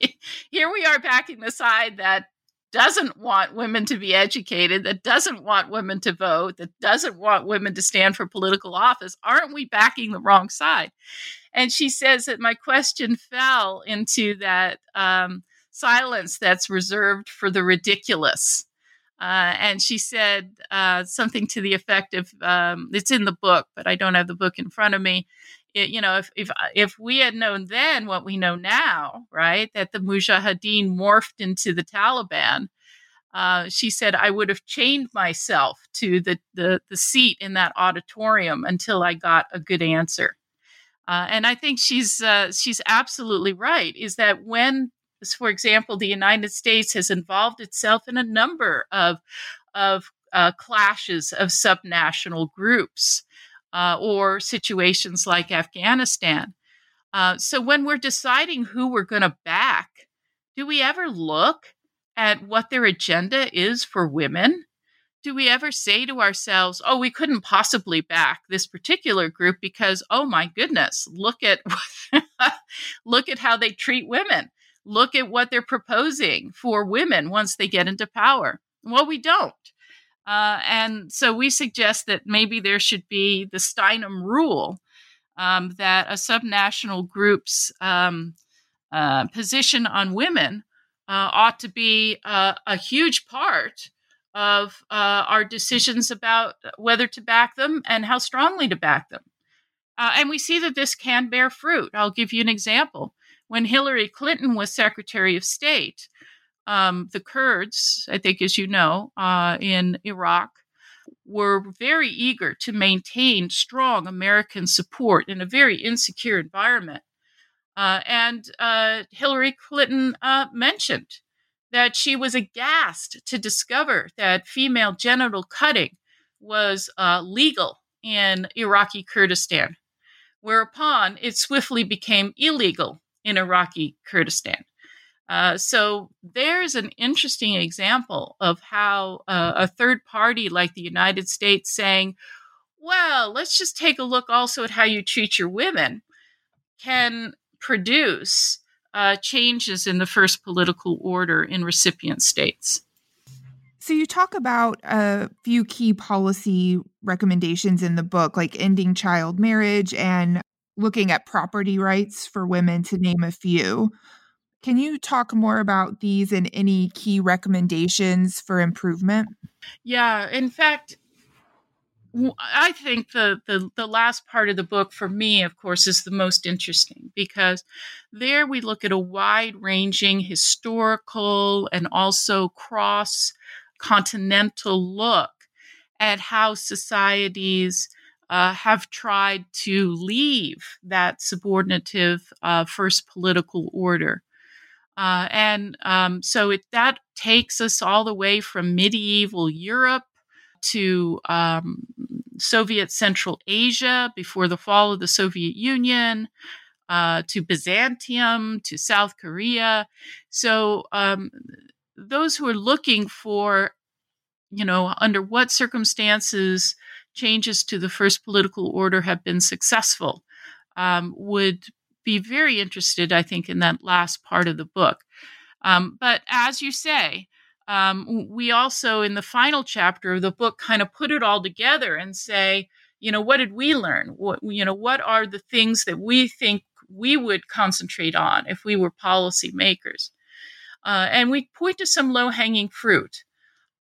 Speaker 2: here we are backing the side that doesn't want women to be educated, that doesn't want women to vote, that doesn't want women to stand for political office. Aren't we backing the wrong side? And she says that my question fell into that um, silence that's reserved for the ridiculous. Uh, and she said uh, something to the effect of um, it's in the book, but I don't have the book in front of me it, you know, if if uh, if we had known then what we know now, right, that the Mujahideen morphed into the Taliban, uh, she said I would have chained myself to the, the the seat in that auditorium until I got a good answer. Uh, and I think she's uh, she's absolutely right. Is that when, for example, the United States has involved itself in a number of of uh, clashes of subnational groups uh, or situations like Afghanistan. Uh, so when we're deciding who we're going to back, do we ever look at what their agenda is for women? Do we ever say to ourselves, "Oh, we couldn't possibly back this particular group because oh my goodness, look at look at how they treat women. Look at what they're proposing for women once they get into power." Well, we don't. Uh, and so we suggest that maybe there should be the Steinem rule um, that a subnational group's um, uh, position on women uh, ought to be uh, a huge part of uh, our decisions about whether to back them and how strongly to back them. Uh, and we see that this can bear fruit. I'll give you an example. When Hillary Clinton was Secretary of State, um, the Kurds, I think, as you know, uh, in Iraq, were very eager to maintain strong American support in a very insecure environment. Uh, and uh, Hillary Clinton uh, mentioned that she was aghast to discover that female genital cutting was uh, legal in Iraqi Kurdistan, whereupon it swiftly became illegal in Iraqi Kurdistan. Uh, so there's an interesting example of how uh, a third party like the United States saying, well, let's just take a look also at how you treat your women can produce uh, changes in the first political order in recipient states.
Speaker 1: So, you talk about a few key policy recommendations in the book, like ending child marriage and looking at property rights for women, to name a few. Can you talk more about these and any key recommendations for improvement?
Speaker 2: Yeah, in fact, I think the, the the last part of the book for me, of course, is the most interesting because there we look at a wide-ranging historical and also cross continental look at how societies uh, have tried to leave that subordinative uh, first political order. Uh, and um, so it, that takes us all the way from medieval Europe to um, Soviet Central Asia before the fall of the Soviet Union, uh, to Byzantium, to South Korea. So, um, those who are looking for, you know, under what circumstances changes to the first political order have been successful, um, would be very interested, I think, in that last part of the book. Um, but as you say, um, we also, in the final chapter of the book, kind of put it all together and say, you know, what did we learn? What, you know, what are the things that we think we would concentrate on if we were policymakers? Uh, and we point to some low hanging fruit.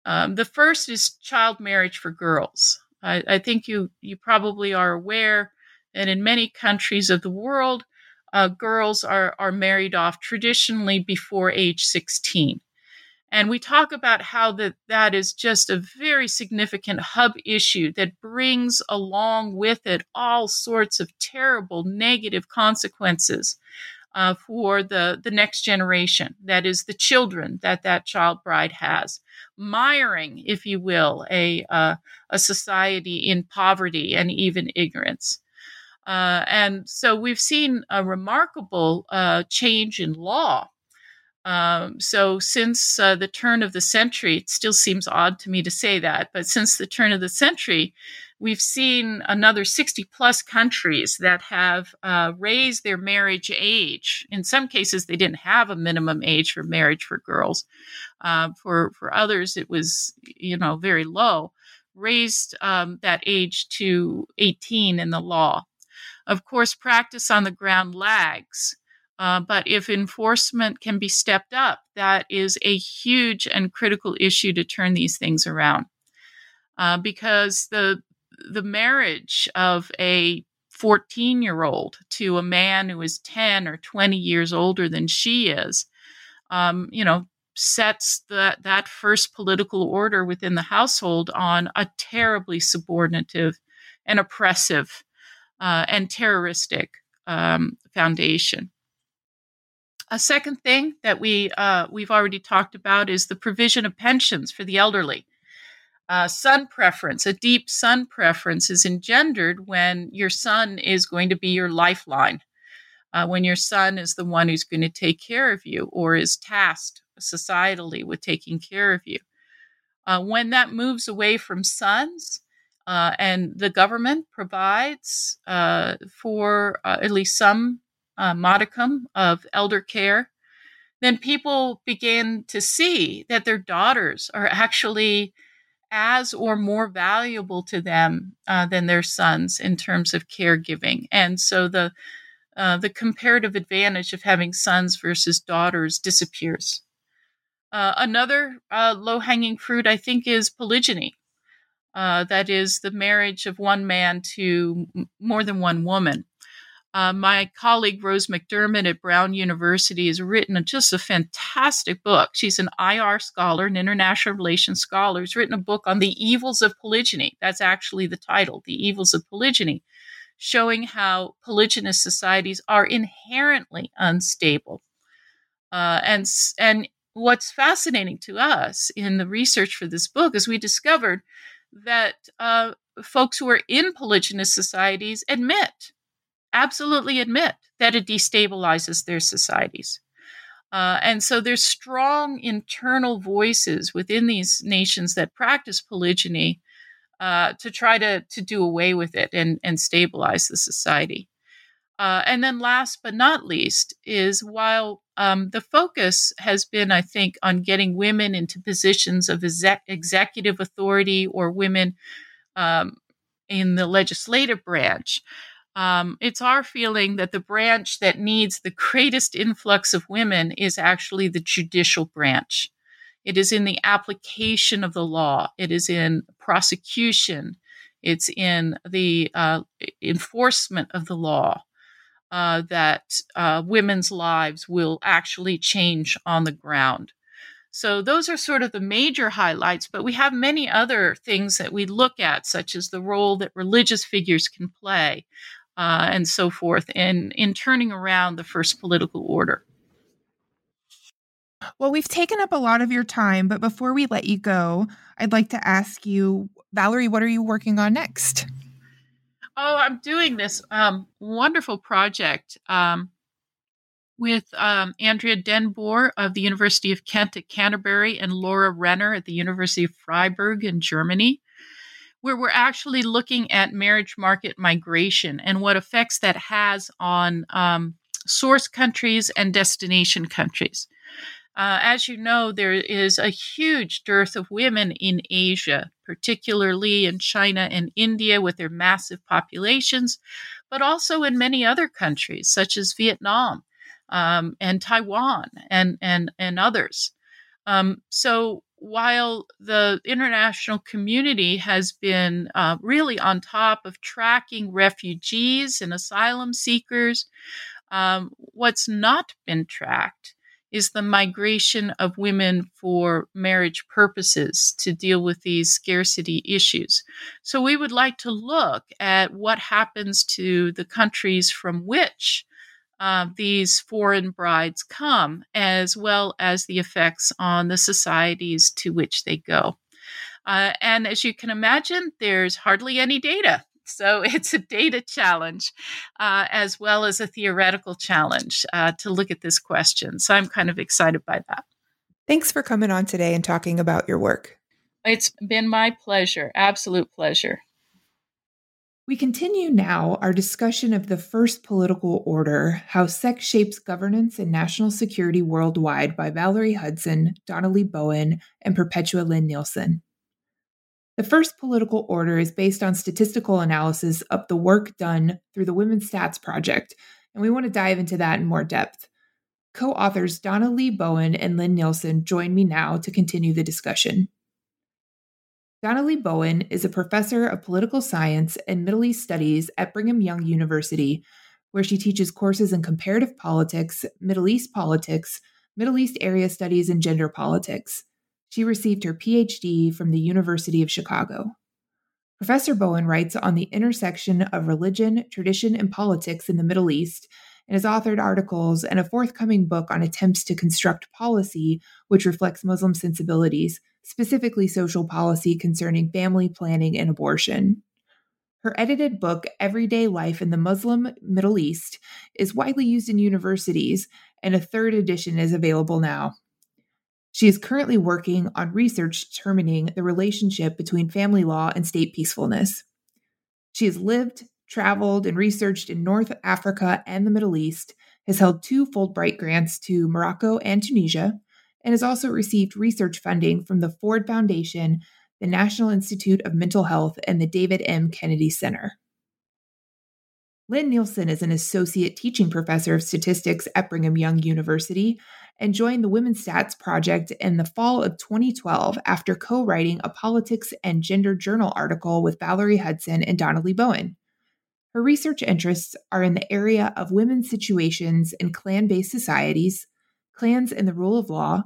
Speaker 2: Um, the first is child marriage for girls. I, I, think you you probably are aware that in many countries of the world, uh, girls are are married off traditionally before age 16. And we talk about how that, that is just a very significant hub issue that brings along with it all sorts of terrible negative consequences uh, for the, the next generation. That is the children that that child bride has, miring, if you will, a, uh, a society in poverty and even ignorance. Uh, and so we've seen a remarkable uh, change in law um, so, since uh, the turn of the century, it still seems odd to me to say that, but since the turn of the century, we've seen another 60 plus countries that have uh, raised their marriage age. In some cases, they didn't have a minimum age for marriage for girls. Uh, for for others, it was you know very low. Raised um, that age to 18 in the law. Of course, practice on the ground lags. Uh, but if enforcement can be stepped up, that is a huge and critical issue to turn these things around. Uh, because the the marriage of a 14 year old to a man who is 10 or 20 years older than she is, um, you know, sets that that first political order within the household on a terribly subordinative and oppressive uh, and terroristic um, foundation. A second thing that we uh, we've already talked about is the provision of pensions for the elderly. Uh, son preference, a deep son preference, is engendered when your son is going to be your lifeline, uh, when your son is the one who's going to take care of you or is tasked societally with taking care of you. Uh, when that moves away from sons, uh, and the government provides uh, for uh, at least some uh, modicum of elder care, then people begin to see that their daughters are actually as or more valuable to them uh, than their sons in terms of caregiving. And so the uh, the comparative advantage of having sons versus daughters disappears. Another low hanging fruit, I think, is polygyny. Uh, that is the marriage of one man to more than one woman. Uh, my colleague Rose McDermott at Brown University has written just a fantastic book. She's an IR scholar, an international relations scholar, has written a book on the evils of polygyny. That's actually the title, The Evils of Polygyny, showing how polygynous societies are inherently unstable. Uh, and, and what's fascinating to us in the research for this book is we discovered that uh, folks who are in polygynous societies admit absolutely admit that it destabilizes their societies. Uh, and so there's strong internal voices within these nations that practice polygyny uh, to try to, to do away with it and, and stabilize the society. Uh, and then last but not least is while um, the focus has been, I think, on getting women into positions of exec- executive authority or women um, in the legislative branch, um, it's our feeling that the branch that needs the greatest influx of women is actually the judicial branch. It is in the application of the law, it is in prosecution, it's in the uh, enforcement of the law. Uh, that uh, women's lives will actually change on the ground. So, those are sort of the major highlights, but we have many other things that we look at, such as the role that religious figures can play, uh, and so forth in, in turning around the first political order.
Speaker 1: Well, we've taken up a lot of your time, but before we let you go, I'd like to ask you, Valerie, what are you working on next?
Speaker 2: Oh, I'm doing this um, wonderful project um, with um, Andrea den Boer of the University of Kent at Canterbury and Laura Renner at the University of Freiburg in Germany where we're actually looking at marriage market migration and what effects that has on um, source countries and destination countries. Uh, as you know, there is a huge dearth of women in Asia, particularly in China and India with their massive populations, but also in many other countries such as Vietnam um, and Taiwan and, and, and others. Um, so while the international community has been uh, really on top of tracking refugees and asylum seekers, um, what's not been tracked is the migration of women for marriage purposes to deal with these scarcity issues. So, we would like to look at what happens to the countries from which uh, these foreign brides come, as well as the effects on the societies to which they go. Uh, and as you can imagine, there's hardly any data. So it's a data challenge uh, as well as a theoretical challenge uh, to look at this question. So I'm kind of excited by that.
Speaker 1: Thanks for coming on today and talking about your work.
Speaker 2: It's been my pleasure, absolute pleasure.
Speaker 1: We continue now our discussion of the first political order How Sex Shapes Governance and National Security Worldwide by Valerie Hudson, Donna Lee Bowen, and Perpetua Lynne Nielsen. The first political order is based on statistical analysis of the work done through the Women's Stats Project, and we want to dive into that in more depth. Co authors Donna Lee Bowen and Lynne Nielsen join me now to continue the discussion. Donna Lee Bowen is a professor of political science and Middle East studies at Brigham Young University, where she teaches courses in comparative politics, Middle East politics, Middle East area studies, and gender politics. She received her PhD from the University of Chicago. Professor Bowen writes on the intersection of religion, tradition, and politics in the Middle East and has authored articles and a forthcoming book on attempts to construct policy which reflects Muslim sensibilities, specifically social policy concerning family planning and abortion. Her edited book, Everyday Life in the Muslim Middle East, is widely used in universities, and a third edition is available now. She is currently working on research determining the relationship between family law and state peacefulness. She has lived, traveled, and researched in North Africa and the Middle East, has held two Fulbright grants to Morocco and Tunisia, and has also received research funding from the Ford Foundation, the National Institute of Mental Health, and the David M. Kennedy Center. Lynne Nielsen is an associate teaching professor of statistics at Brigham Young University and joined the Women's Stats Project in the fall of 2012 after co writing a politics and gender journal article with Valerie Hudson and Donna Lee Bowen. Her research interests are in the area of women's situations in clan based societies, clans and the rule of law,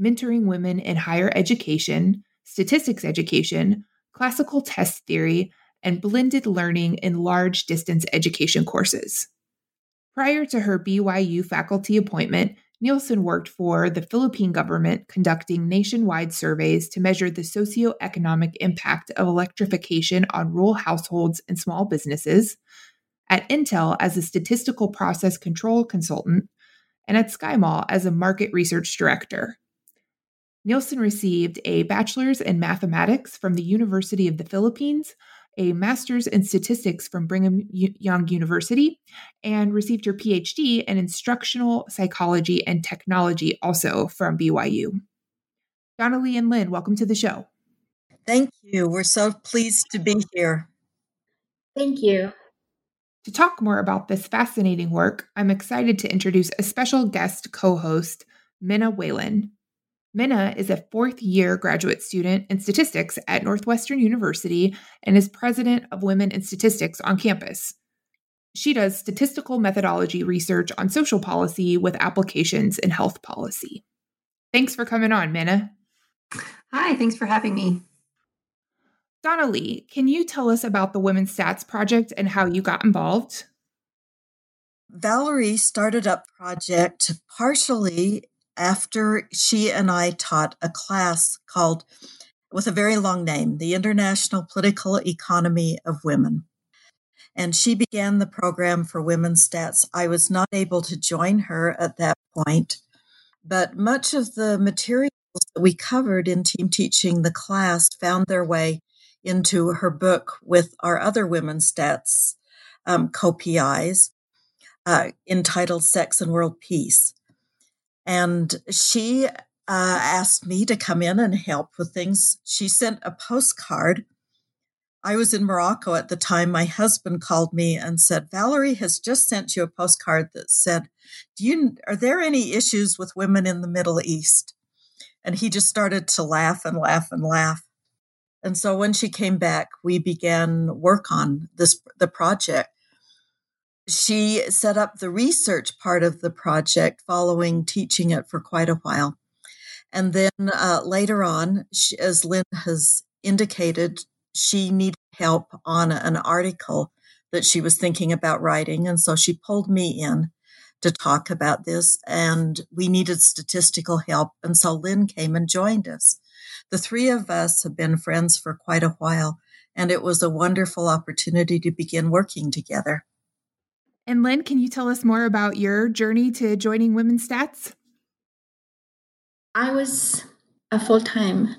Speaker 1: mentoring women in higher education, statistics education, classical test theory, and blended learning in large distance education courses. Prior to her BYU faculty appointment, Nielsen worked for the Philippine government conducting nationwide surveys to measure the socioeconomic impact of electrification on rural households and small businesses, at Intel as a statistical process control consultant, and at SkyMall as a market research director. Nielsen received a bachelor's in mathematics from the University of the Philippines a master's in statistics from Brigham Young University and received her PhD in instructional psychology and technology also from BYU. Donna Lee and Lynne, welcome to the show.
Speaker 3: Thank you. We're so pleased to be here.
Speaker 4: Thank you.
Speaker 1: To talk more about this fascinating work, I'm excited to introduce a special guest co host, Minna Whalen. Minna is a fourth year graduate student in statistics at Northwestern University and is president of Women in Statistics on campus. She does statistical methodology research on social policy with applications in health policy. Thanks for coming on, Minna.
Speaker 4: Hi, thanks for having me.
Speaker 1: Donna Lee, can you tell us about the Women's Stats Project and how you got involved?
Speaker 3: Valerie started up project partially after she and I taught a class called, with a very long name, the International Political Economy of Women. And she began the program for women's stats. I was not able to join her at that point, but much of the materials that we covered in team teaching the class found their way into her book with our other women's stats um, co-PIs uh, entitled Sex and World Peace. And she uh, asked me to come in and help with things. She sent a postcard. I was in Morocco at the time. My husband called me and said, Valerie has just sent you a postcard that said, Do you are there any issues with women in the Middle East? And he just started to laugh and laugh and laugh. And so when she came back, we began work on this the project she set up the research part of the project following teaching it for quite a while. And then uh, later on, she, as Lynne has indicated, she needed help on an article that she was thinking about writing. And so she pulled me in to talk about this, and we needed statistical help. And so Lynne came and joined us. The three of us have been friends for quite a while, and it was a wonderful opportunity to begin working together.
Speaker 1: And Lynne, can you tell us more about your journey to joining Women's Stats?
Speaker 4: I was a full time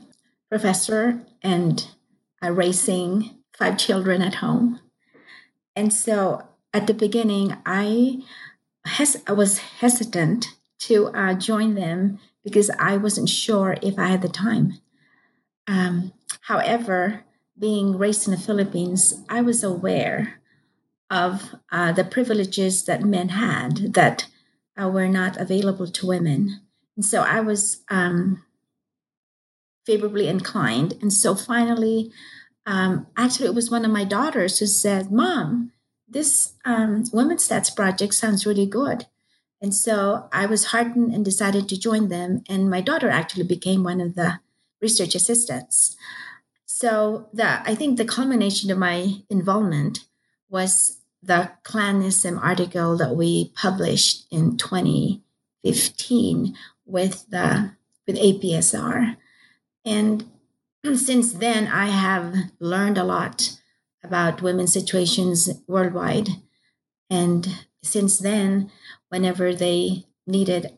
Speaker 4: professor and uh, raising five children at home. And so at the beginning, I, hes- I was hesitant to uh, join them because I wasn't sure if I had the time. Um, however, being raised in the Philippines, I was aware of uh, the privileges that men had that uh, were not available to women. And so I was um, favorably inclined. And so finally, um, actually, it was one of my daughters who said, Mom, this um, Women's Stats project sounds really good. And so I was heartened and decided to join them. And my daughter actually became one of the research assistants. So the I think the culmination of my involvement was the Clanism article that we published in 2015 with the with APSR. And since then I have learned a lot about women's situations worldwide. And since then, whenever they needed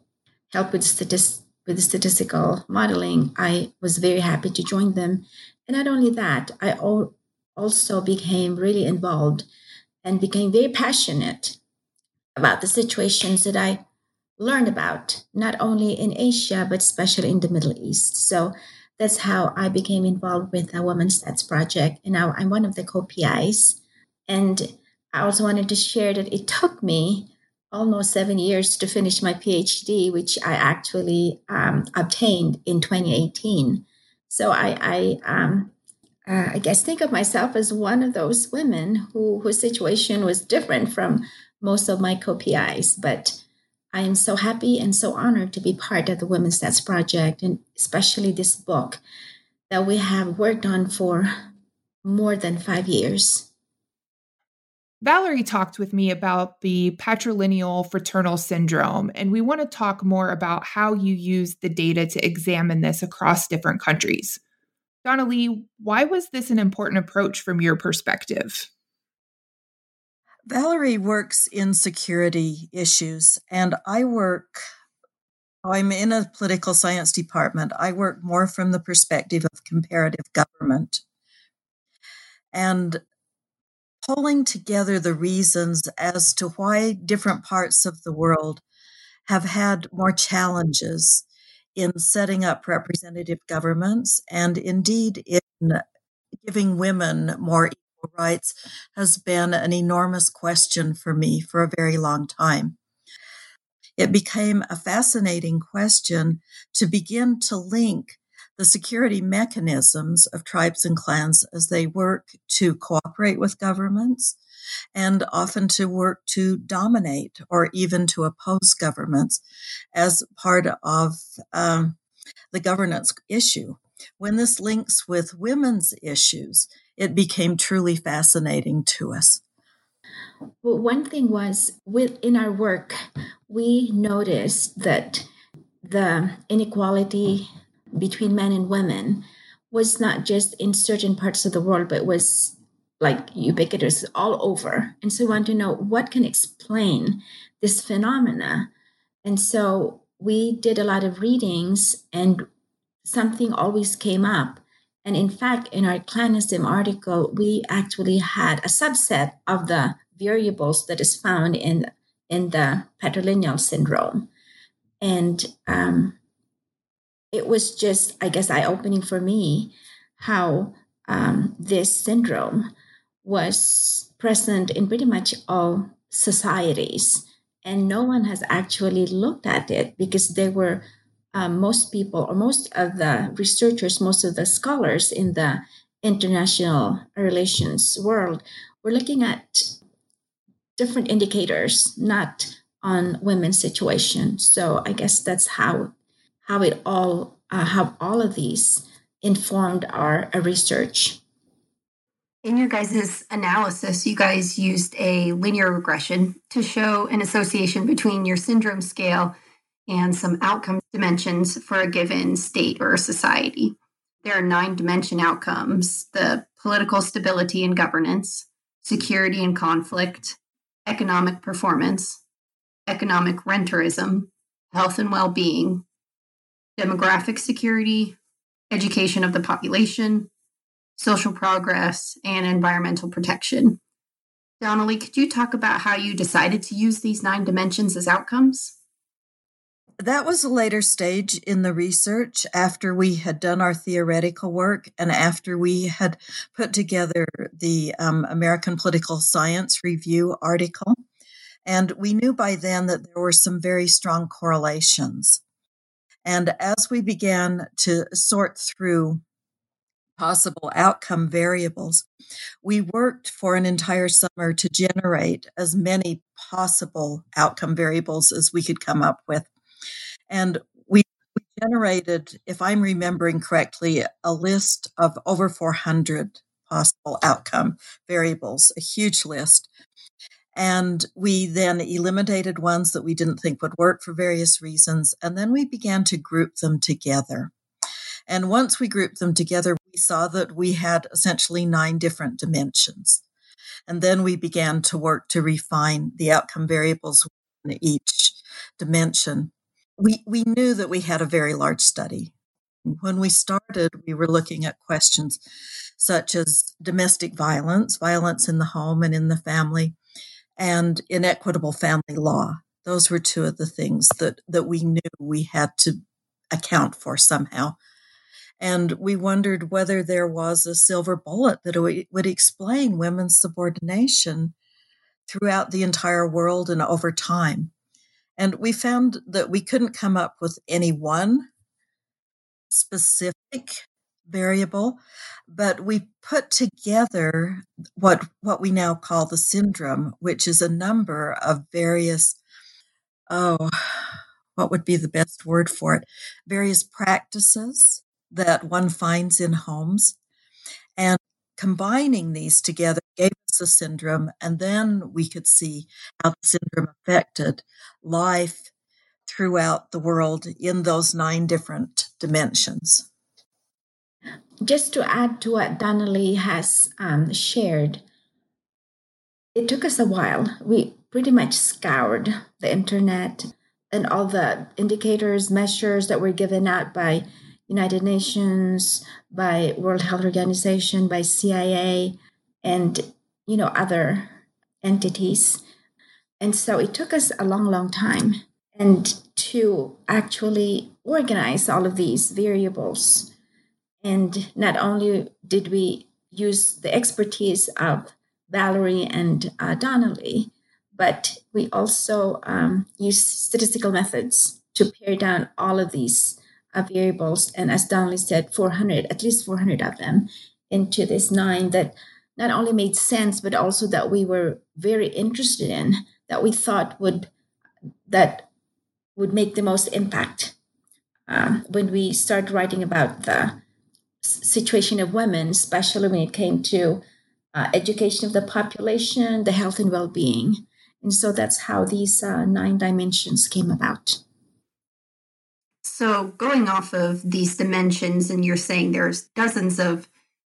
Speaker 4: help with statist- with statistical modeling, I was very happy to join them. And not only that, I also became really involved and became very passionate about the situations that I learned about, not only in Asia, but especially in the Middle East. So that's how I became involved with the Women's Stats Project. And now I'm one of the co PIs. And I also wanted to share that it took me almost seven years to finish my PhD, which I actually um, obtained in 2018. So I, I, um, uh, I guess, think of myself as one of those women who whose situation was different from most of my co-PIs, but I am so happy and so honored to be part of the Women's Stats Project, and especially this book that we have worked on for more than five years.
Speaker 1: Valerie talked with me about the patrilineal fraternal syndrome, and we want to talk more about how you use the data to examine this across different countries. Donna-Lee, why was this an important approach from your perspective?
Speaker 3: Valerie works in security issues, and I work, I'm in a political science department. I work more from the perspective of comparative government. And pulling together the reasons as to why different parts of the world have had more challenges in setting up representative governments and indeed in giving women more equal rights has been an enormous question for me for a very long time. It became a fascinating question to begin to link the security mechanisms of tribes and clans as they work to cooperate with governments and often to work to dominate or even to oppose governments as part of um, the governance issue. When this links with women's issues, it became truly fascinating to us.
Speaker 4: Well, one thing was within our work, we noticed that the inequality between men and women was not just in certain parts of the world, but was like ubiquitous all over. And so we want to know what can explain this phenomena. And so we did a lot of readings and something always came up. And in fact, in our Clanism article, we actually had a subset of the variables that is found in, in the patrilineal syndrome. And um, it was just, I guess, eye opening for me how um, this syndrome was present in pretty much all societies. And no one has actually looked at it because they were um, most people, or most of the researchers, most of the scholars in the international relations world were looking at different indicators, not on women's situation. So I guess that's how how it all uh, how all of these informed our, our research.
Speaker 5: In your guys' analysis, you guys used a linear regression to show an association between your syndrome scale and some outcome dimensions for a given state or society. There are nine dimension outcomes the political stability and governance, security and conflict, economic performance, economic rentierism, health and well being, demographic security, education of the population, social progress, and environmental protection. Donna-Lee, could you talk about how you decided to use these nine dimensions as outcomes?
Speaker 3: That was a later stage in the research after we had done our theoretical work and after we had put together the um, American Political Science Review article. And we knew by then that there were some very strong correlations. And as we began to sort through possible outcome variables, we worked for an entire summer to generate as many possible outcome variables as we could come up with. And we, we generated, if I'm remembering correctly, a list of over 400 possible outcome variables, a huge list. And we then eliminated ones that we didn't think would work for various reasons. And then we began to group them together. And once we grouped them together, we saw that we had essentially nine different dimensions. And then we began to work to refine the outcome variables in each dimension. We, we knew that we had a very large study. When we started, we were looking at questions such as domestic violence, violence in the home and in the family, and inequitable family law. Those were two of the things that, that we knew we had to account for somehow. And we wondered whether there was a silver bullet that would explain women's subordination throughout the entire world and over time. And we found that we couldn't come up with any one specific variable, but we put together what what we now call the syndrome, which is a number of various oh, what would be the best word for it? Various practices that one finds in homes. And combining these together gave us a syndrome, and then we could see how the syndrome affected life throughout the world in those nine different dimensions
Speaker 4: just to add to what Donna Lee has um, shared, it took us a while. We pretty much scoured the internet and all the indicators, measures that were given out by United Nations, by World Health Organization, by CIA, and you know other entities. And so it took us a long, long time and to actually organize all of these variables and not only did we use the expertise of Valerie and uh, Donna Lee, but we also um, used statistical methods to pare down all of these variables. And as Donna Lee said, 400, at least 400 of them, into this nine that not only made sense, but also that we were very interested in, that we thought would that would make the most impact um, when we start writing about the situation of women, especially when it came to uh, education of the population, the health and well being. And so that's how these uh, nine dimensions came about.
Speaker 5: So, going off of these dimensions, and you're saying there's dozens of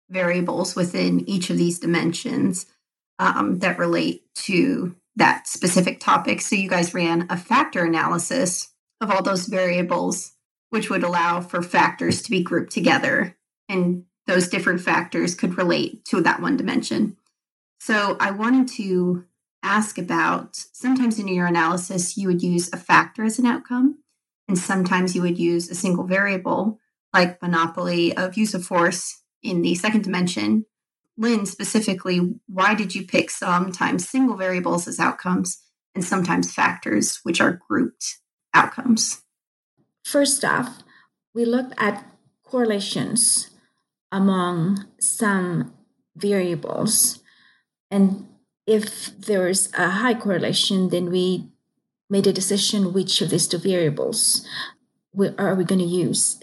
Speaker 5: variables within each of these dimensions um, that relate to that specific topic. So, you guys ran a factor analysis of all those variables, which would allow for factors to be grouped together and those different factors could relate to that one dimension. So I wanted to ask about sometimes in your analysis, you would use a factor as an outcome, and sometimes you would use a single variable, like monopoly of use of force in the second dimension. Lynne, specifically, why did you pick sometimes single variables as outcomes and sometimes factors, which are grouped outcomes?
Speaker 4: First off, we looked at correlations among some variables. And if there's a high correlation, then we made a decision which of these two variables we, are we going to use.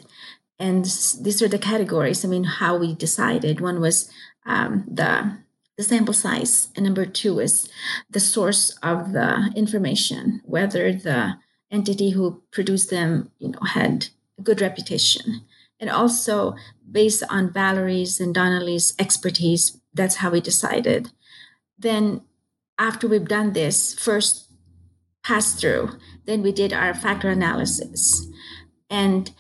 Speaker 4: And these are the categories. I mean, how we decided. One was um, the the sample size, and number two is the source of the information, whether the entity who produced them, you know, had a good reputation and also based on Valerie's and Donna Lee's expertise, that's how we decided. Then, after we've done this first pass through, then we did our factor analysis. And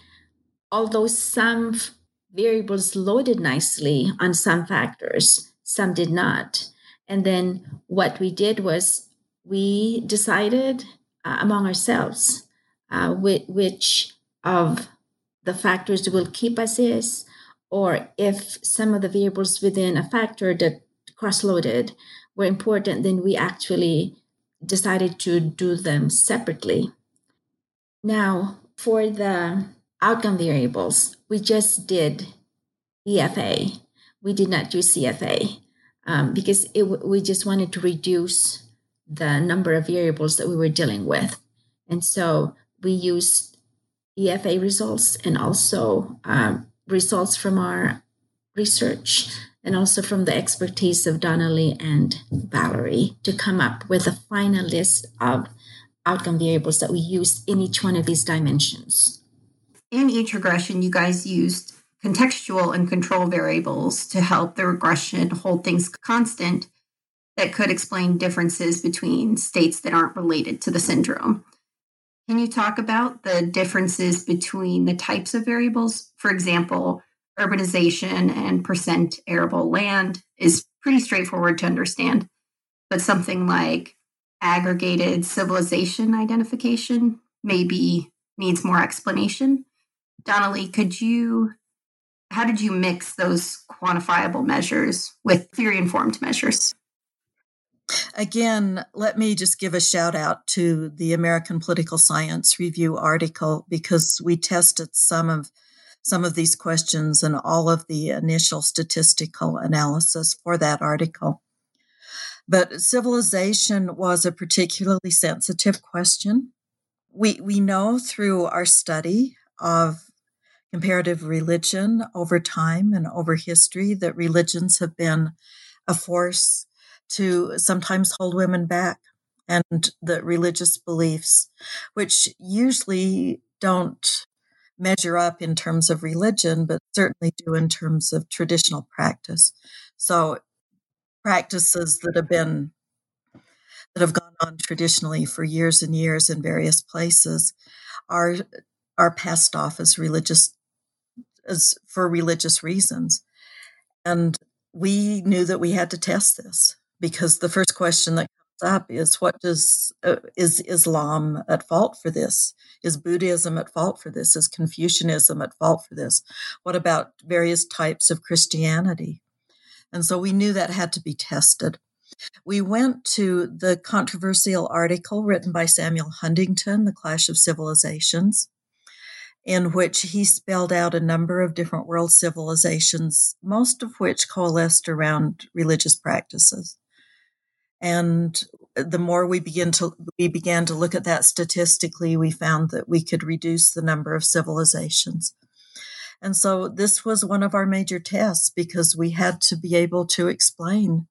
Speaker 4: although some variables loaded nicely on some factors, some did not. And then what we did was we decided uh, among ourselves uh, which, of the factors will keep us is, or if some of the variables within a factor that cross-loaded were important, then we actually decided to do them separately. Now, for the outcome variables, we just did EFA. We did not do CFA um, because it, we just wanted to reduce the number of variables that we were dealing with. And so we used EFA results and also um, results from our research and also from the expertise of Donna Lee and Valerie to come up with a final list of outcome variables that we used in each one of these dimensions.
Speaker 5: In each regression, you guys used contextual and control variables to help the regression hold things constant that could explain differences between states that aren't related to the syndrome. Can you talk about the differences between the types of variables? For example, urbanization and percent arable land is pretty straightforward to understand, but something like aggregated civilization identification maybe needs more explanation. Donna Lee, could you how did you mix those quantifiable measures with theory informed measures?
Speaker 3: Again, let me just give a shout out to the American Political Science Review article because we tested some of some of these questions and all of the initial statistical analysis for that article. But civilization was a particularly sensitive question. We we know through our study of comparative religion over time and over history that religions have been a force to sometimes hold women back and the religious beliefs, which usually don't measure up in terms of religion, but certainly do in terms of traditional practice. So practices that have been that have gone on traditionally for years and years in various places are are passed off as religious as for religious reasons. And we knew that we had to test this because the first question that up is what does uh, is Islam at fault for this? Is Buddhism at fault for this? Is Confucianism at fault for this? What about various types of Christianity? And so we knew that had to be tested. We went to the controversial article written by Samuel Huntington, The Clash of Civilizations, in which he spelled out a number of different world civilizations, most of which coalesced around religious practices. And the more we begin to we began to look at that statistically, we found that we could reduce the number of civilizations. And so this was one of our major tests because we had to be able to explain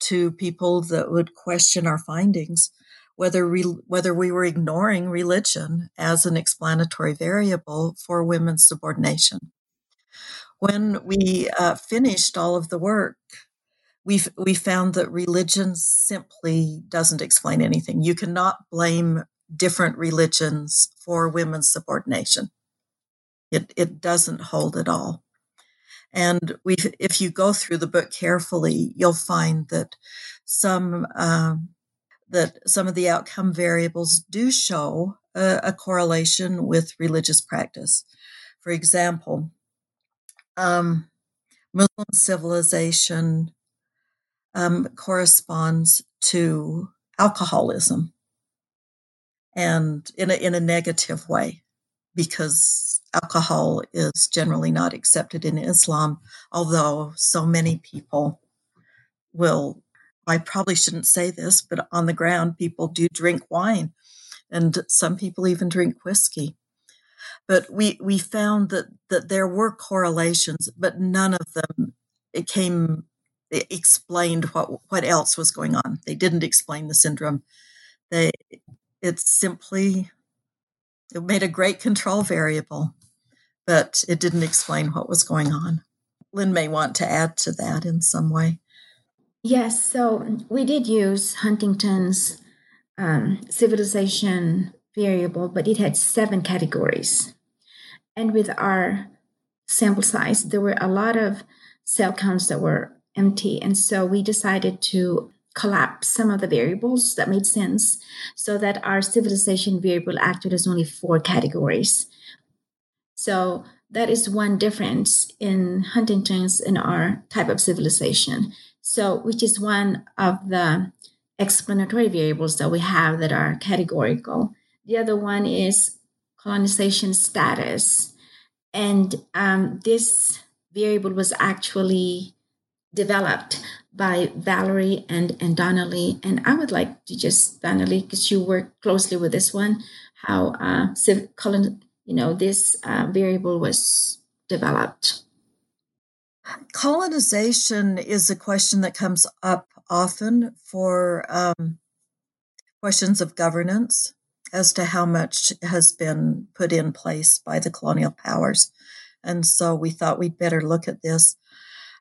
Speaker 3: to people that would question our findings whether re, whether we were ignoring religion as an explanatory variable for women's subordination. When we uh, finished all of the work, we we found that religion simply doesn't explain anything. You cannot blame different religions for women's subordination. It it doesn't hold at all. And we, if you go through the book carefully, you'll find that some um, that some of the outcome variables do show a, a correlation with religious practice. For example, um, Muslim civilization um, corresponds to alcoholism and in a, in a negative way because alcohol is generally not accepted in Islam, although so many people will I probably shouldn't say this, but on the ground, people do drink wine, and some people even drink whiskey. But we we found that that there were correlations, but none of them it came explained what what else was going on. They didn't explain the syndrome. They it's simply it made a great control variable, but it didn't explain what was going on. Lynne may want to add to that in some way.
Speaker 4: Yes, so we did use Huntington's um, civilization variable, but it had seven categories. And with our sample size, there were a lot of cell counts that were empty. And so we decided to collapse some of the variables that made sense so that our civilization variable acted as only four categories. So that is one difference in Huntington's in our type of civilization. So, which is one of the explanatory variables that we have that are categorical. The other one is colonization status. And um, this variable was actually developed by Valerie and, and Donna Lee. And I would like to just, Donna Lee, because you work closely with this one, how uh, colon, you know, this uh, variable was developed.
Speaker 3: Colonization is a question that comes up often for um, questions of governance as to how much has been put in place by the colonial powers. And so we thought we'd better look at this.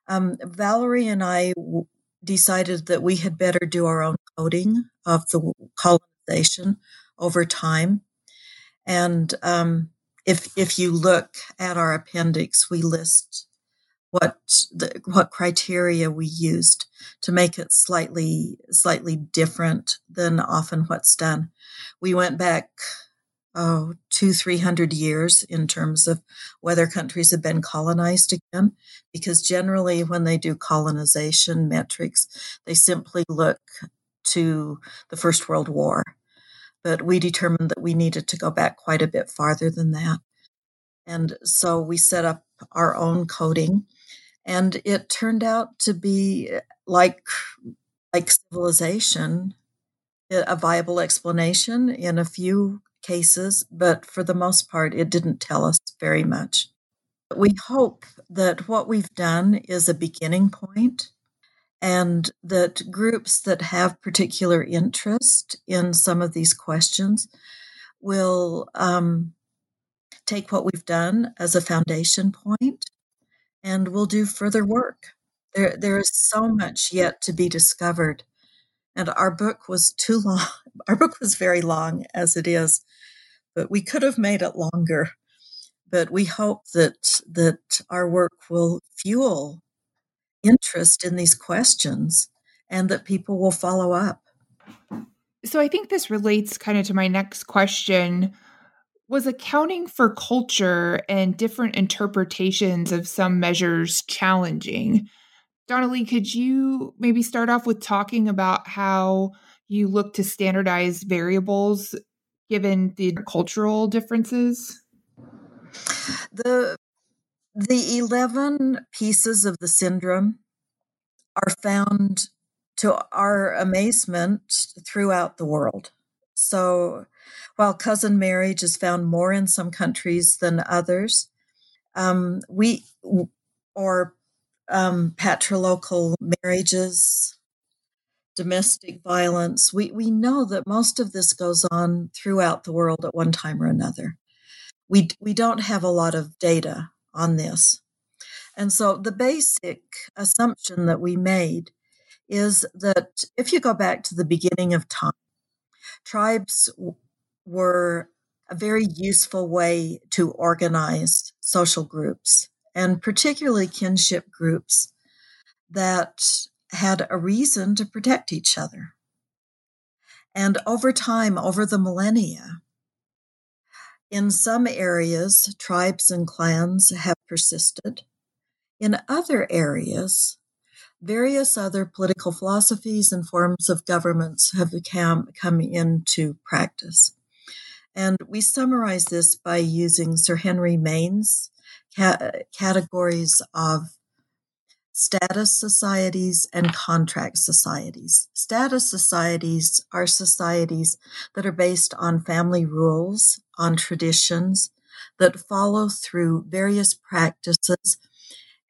Speaker 3: Um, Valerie and I w- decided that we had better do our own coding of the colonization over time. And um, if if you look at our appendix, we list what the, what criteria we used to make it slightly slightly different than often what's done. We went back oh two, three hundred years in terms of whether countries have been colonized again, because generally when they do colonization metrics, they simply look to the First World War. But we determined that we needed to go back quite a bit farther than that. And so we set up our own coding. And it turned out to be eh, like like civilization, eh, a viable explanation in a few cases, but for the most part, it didn't tell us very much. We hope that what we've done is a beginning point and that groups that have particular interest in some of these questions will um, take what we've done as a foundation point and we'll do further work. There, there is so much yet to be discovered. And our book was too long. Our book was very long as it is, but we could have made it longer. But we hope that that our work will fuel interest in these questions and that people will follow up.
Speaker 1: So I think this relates kind of to my next question. Was accounting for culture and different interpretations of some measures challenging? Donna Lee, could you maybe start off with talking about how you look to standardize variables given the cultural differences?
Speaker 3: The the 11 pieces of the syndrome are found to our amazement throughout the world. So while cousin marriage is found more in some countries than others, um, we or um, patrilocal marriages, domestic violence. We, we know that most of this goes on throughout the world at one time or another. We, we don't have a lot of data on this. And so the basic assumption that we made is that if you go back to the beginning of time, tribes were a very useful way to organize social groups and particularly kinship groups that had a reason to protect each other. And over time, over the millennia, in some areas, tribes and clans have persisted. In other areas, various other political philosophies and forms of governments have become, come into practice. And we summarize this by using Sir Henry Maine's ca- categories of status societies and contract societies. Status societies are societies that are based on family rules, on traditions, that follow through various practices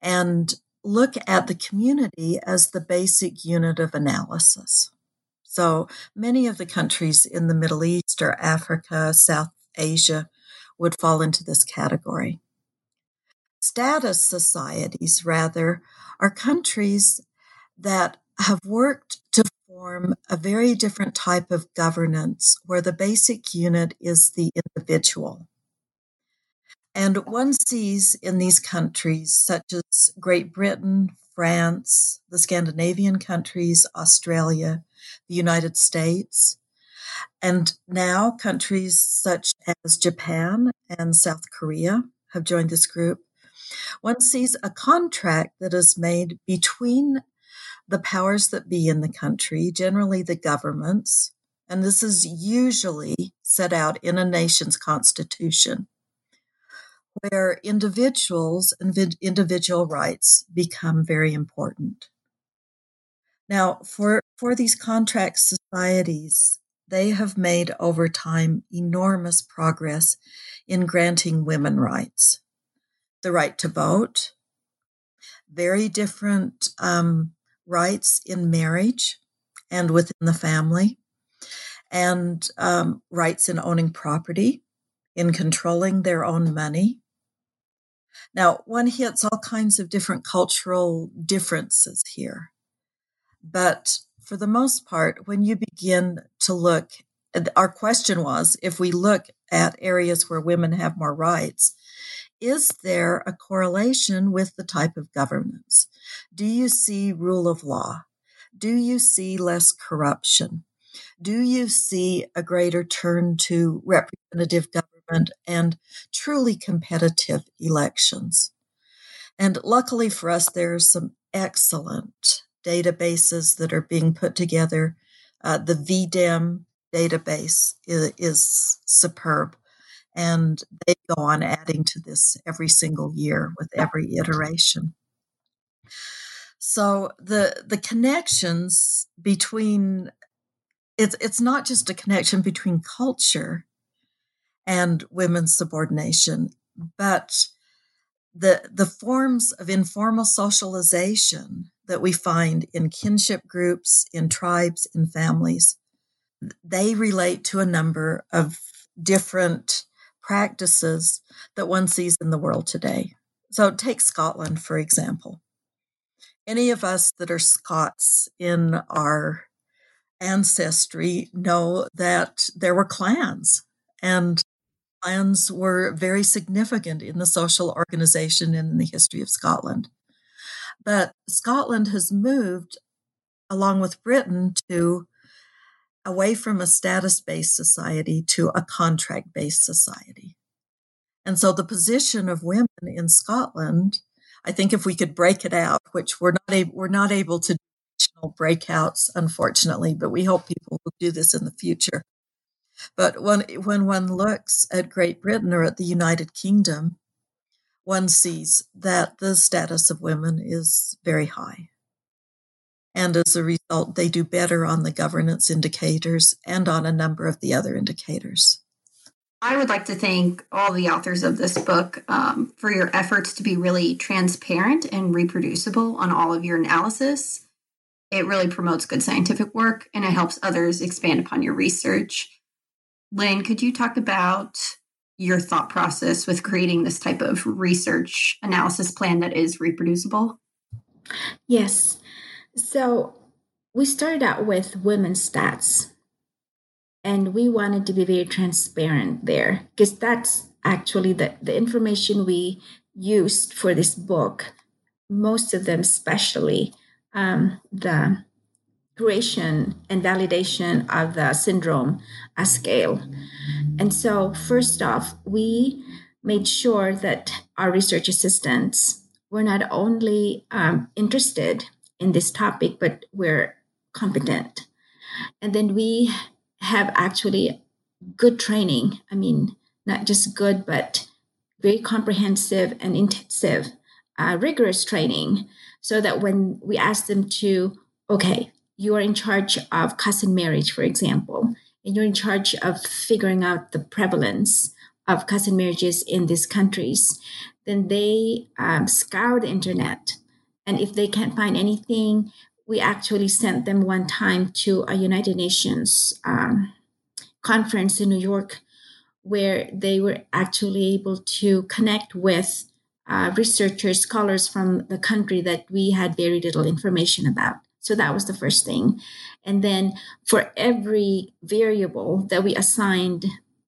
Speaker 3: and look at the community as the basic unit of analysis. So many of the countries in the Middle East or Africa, South Asia would fall into this category. Status societies, rather, are countries that have worked to form a very different type of governance where the basic unit is the individual. And one sees in these countries, such as Great Britain, France, the Scandinavian countries, Australia, the United States, and now countries such as Japan and South Korea have joined this group, one sees a contract that is made between the powers that be in the country, generally the governments, and this is usually set out in a nation's constitution, where individuals and individual rights become very important. Now, for, for these contract societies, they have made over time enormous progress in granting women rights the right to vote, very different um, rights in marriage and within the family, and um, rights in owning property, in controlling their own money. Now, one hits all kinds of different cultural differences here. But for the most part, when you begin to look, our question was if we look at areas where women have more rights, is there a correlation with the type of governance? Do you see rule of law? Do you see less corruption? Do you see a greater turn to representative government and truly competitive elections. And luckily for us, there are some excellent databases that are being put together. Uh, the V-Dem database is, is superb. And they go on adding to this every single year with every iteration. So the the connections between it's it's not just a connection between culture and women's subordination, but the the forms of informal socialization that we find in kinship groups, in tribes, in families, they relate to a number of different practices that one sees in the world today. So take Scotland, for example. Any of us that are Scots in our ancestry know that there were clans and clans were very significant in the social organization and in the history of Scotland. But Scotland has moved along with Britain to away from a status based society to a contract based society. And so the position of women in Scotland, I think if we could break it out, which we're not able, we're not able to do breakouts, unfortunately, but we hope people will do this in the future. But when, when one looks at Great Britain or at the United Kingdom, one sees that the status of women is very high. And as a result, they do better on the governance indicators and on a number of the other indicators.
Speaker 5: I would like to thank all the authors of this book um, for your efforts to be really transparent and reproducible on all of your analysis. It really promotes good scientific work and it helps others expand upon your research. Lynne, could you talk about your thought process with creating this type of research analysis plan that is reproducible?
Speaker 4: Yes. So we started out with women's stats, and we wanted to be very transparent there because that's actually the, the information we used for this book. Most of them, especially um, the creation and validation of the syndrome scale. And so, first off, we made sure that our research assistants were not only um, interested in this topic, but we're competent. And then we have actually good training. I mean, not just good, but very comprehensive and intensive, uh, rigorous training, so that when we ask them to, okay, you are in charge of cousin marriage, for example, and you're in charge of figuring out the prevalence of cousin marriages in these countries, then they um, scour the internet and if they can't find anything, we actually sent them one time to a United Nations um, conference in New York where they were actually able to connect with uh, researchers, scholars from the country that we had very little information about. So that was the first thing. And then for every variable that we assigned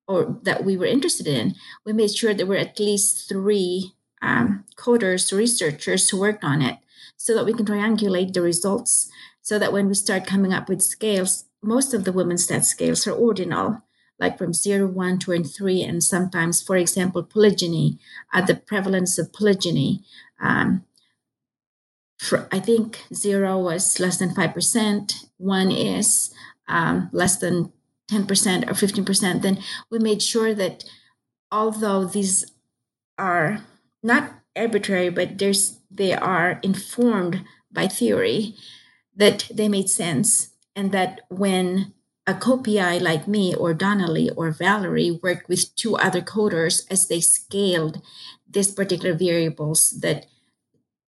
Speaker 4: or that we were interested in, we made sure there were at least three um, coders, researchers who worked on it so that we can triangulate the results so that when we start coming up with scales, most of the women's stat scales are ordinal, like from 0, 1, 2, and 3. And sometimes, for example, polygyny, uh, the prevalence of polygyny. Um, for, I think 0 was less than 5%, 1 is um, less than 10% or 15%. Then we made sure that although these are not arbitrary, but there's they are informed by theory that they made sense, and that when a co-PI like me or Donna Lee or Valerie worked with two other coders as they scaled these particular variables that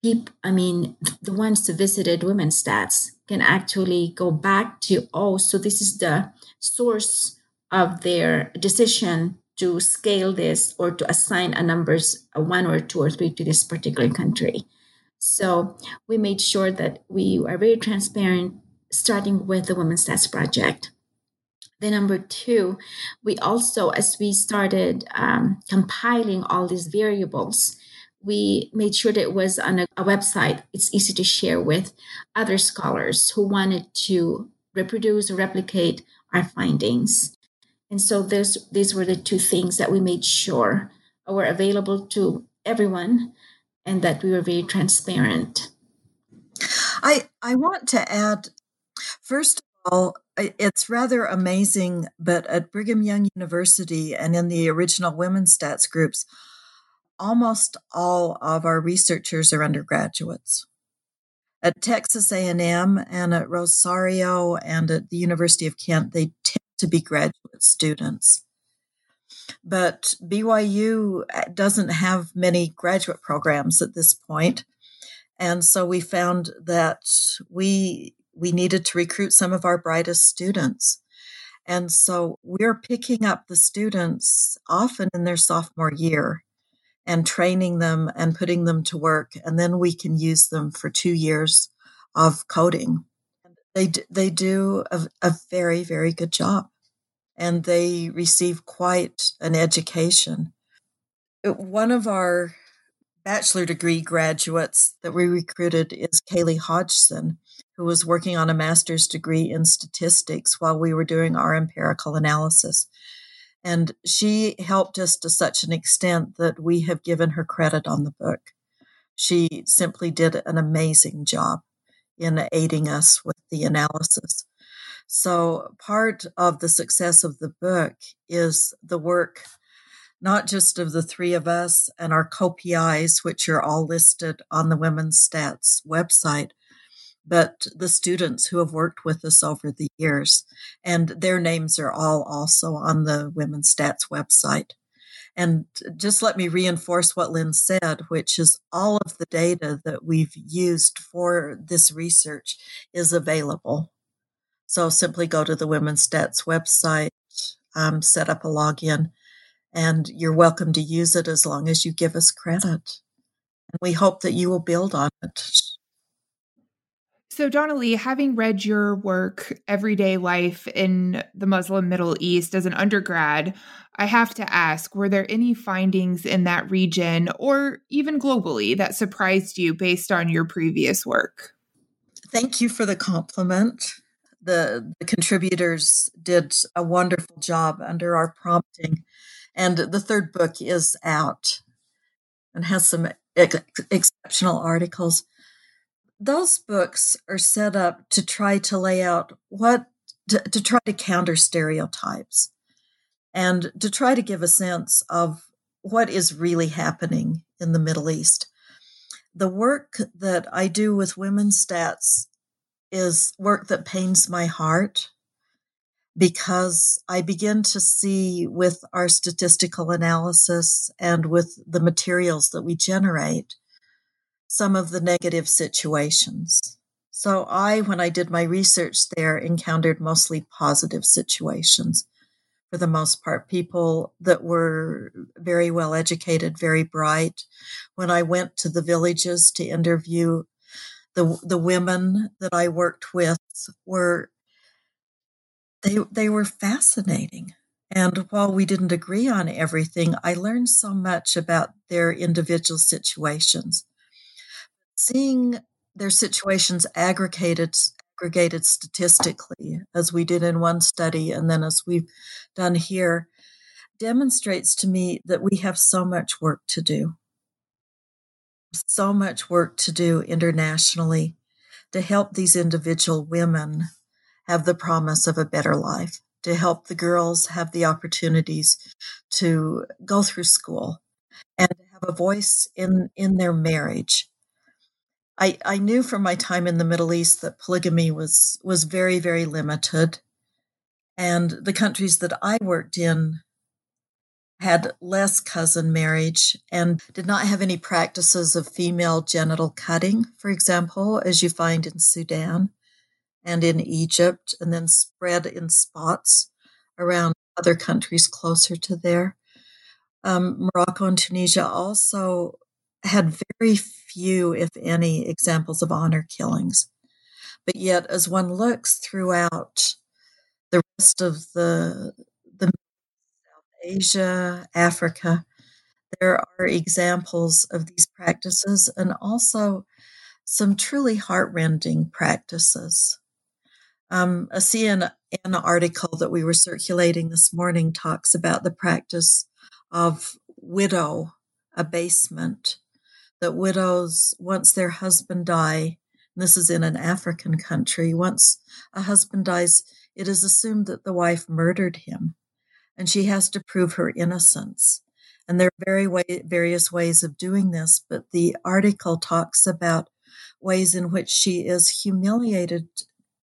Speaker 4: people, I mean, the ones who visited women's stats can actually go back to, oh, so this is the source of their decision to scale this or to assign a numbers a one or two or three to this particular country. So we made sure that we are very transparent starting with the women's stats project. The number two we also as we started um, compiling all these variables we made sure that it was on a, a website it's easy to share with other scholars who wanted to reproduce or replicate our findings And so those these were the two things that we made sure were available to everyone and that we were very transparent.
Speaker 3: I I want to add first of all it's rather amazing but at Brigham Young University and in the original women's stats groups almost all of our researchers are undergraduates at Texas A&M and at Rosario and at the University of Kent they tend to be graduate students but BYU uh, doesn't have many graduate programs at this point and so we found that we we needed to recruit some of our brightest students and so we're picking up the students often in their sophomore year and training them and putting them to work. And then we can use them for two years of coding. They, they do a, a very, very good job and they receive quite an education. Uh, one of our bachelor degree graduates that we recruited is Kaylee Hodgson, who was working on a master's degree in statistics while we were doing our empirical analysis. And she helped us to such an extent that we have given her credit on the book. She simply did an amazing job in aiding us with the analysis. So, part of the success of the book is the work not just of the three of us and our co-PIs, which are all listed on the Women's Stats website, but the students who have worked with us over the years. And their names are all also on the Women's Stats website. And just let me reinforce what Lynne said, which is all of the data that we've used for this research is available. So simply go to the Women's Stats website, um, set up a login, and you're welcome to use it as long as you give us credit. And we hope that you will build on it.
Speaker 1: So, Donna Lee, having read your work, Everyday Life in the Muslim Middle East, as an undergrad, I have to ask were there any findings in that region or even globally that surprised you based on your previous work?
Speaker 3: Thank you for the compliment. The, the contributors did a wonderful job under our prompting. And the third book is out and has some ex- exceptional articles those books are set up to try to lay out what to, to, try to counter stereotypes and to try to give a sense of what is really happening in the Middle East. The work that I do with women's stats is work that pains my heart because I begin to see with our statistical analysis and with the materials that we generate some of the negative situations. So I, when I did my research there, encountered mostly positive situations. For the most part, people that were very well educated, very bright. When I went to the villages to interview the the women that I worked with were they they were fascinating. And while we didn't agree on everything, I learned so much about their individual situations seeing their situations aggregated aggregated statistically as we did in one study and then as we've done here demonstrates to me that we have so much work to do. So much work to do internationally to help these individual women have the promise of a better life to help the girls have the opportunities to go through school and have a voice in in their marriage I, I knew from my time in the Middle East that polygamy was was very very limited, and the countries that I worked in had less cousin marriage and did not have any practices of female genital cutting, for example, as you find in Sudan and in Egypt, and then spread in spots around other countries closer to there. Um, Morocco and Tunisia also had very few, if any, examples of honor killings. But yet, as one looks throughout the rest of the, the South Asia, Africa, there are examples of these practices and also some truly heartrending practices. Um, a CNN article that we were circulating this morning talks about the practice of widow abasement, that widows, once their husband die, this is in an African country, once a husband dies, it is assumed that the wife murdered him and she has to prove her innocence. And there are very way, various ways of doing this, but the article talks about ways in which she is humiliated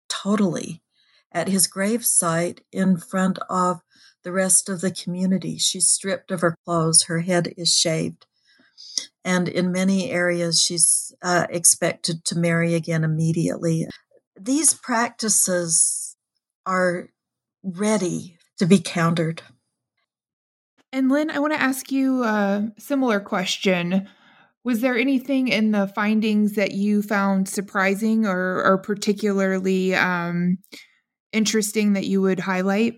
Speaker 3: totally at his gravesite in front of the rest of the community. She's stripped of her clothes, her head is shaved. And in many areas, she's uh, expected to marry again immediately. These practices are ready to be countered.
Speaker 1: And Lynne, I want to ask you a similar question. Was there anything in the findings that you found surprising or, or particularly um, interesting that you would highlight?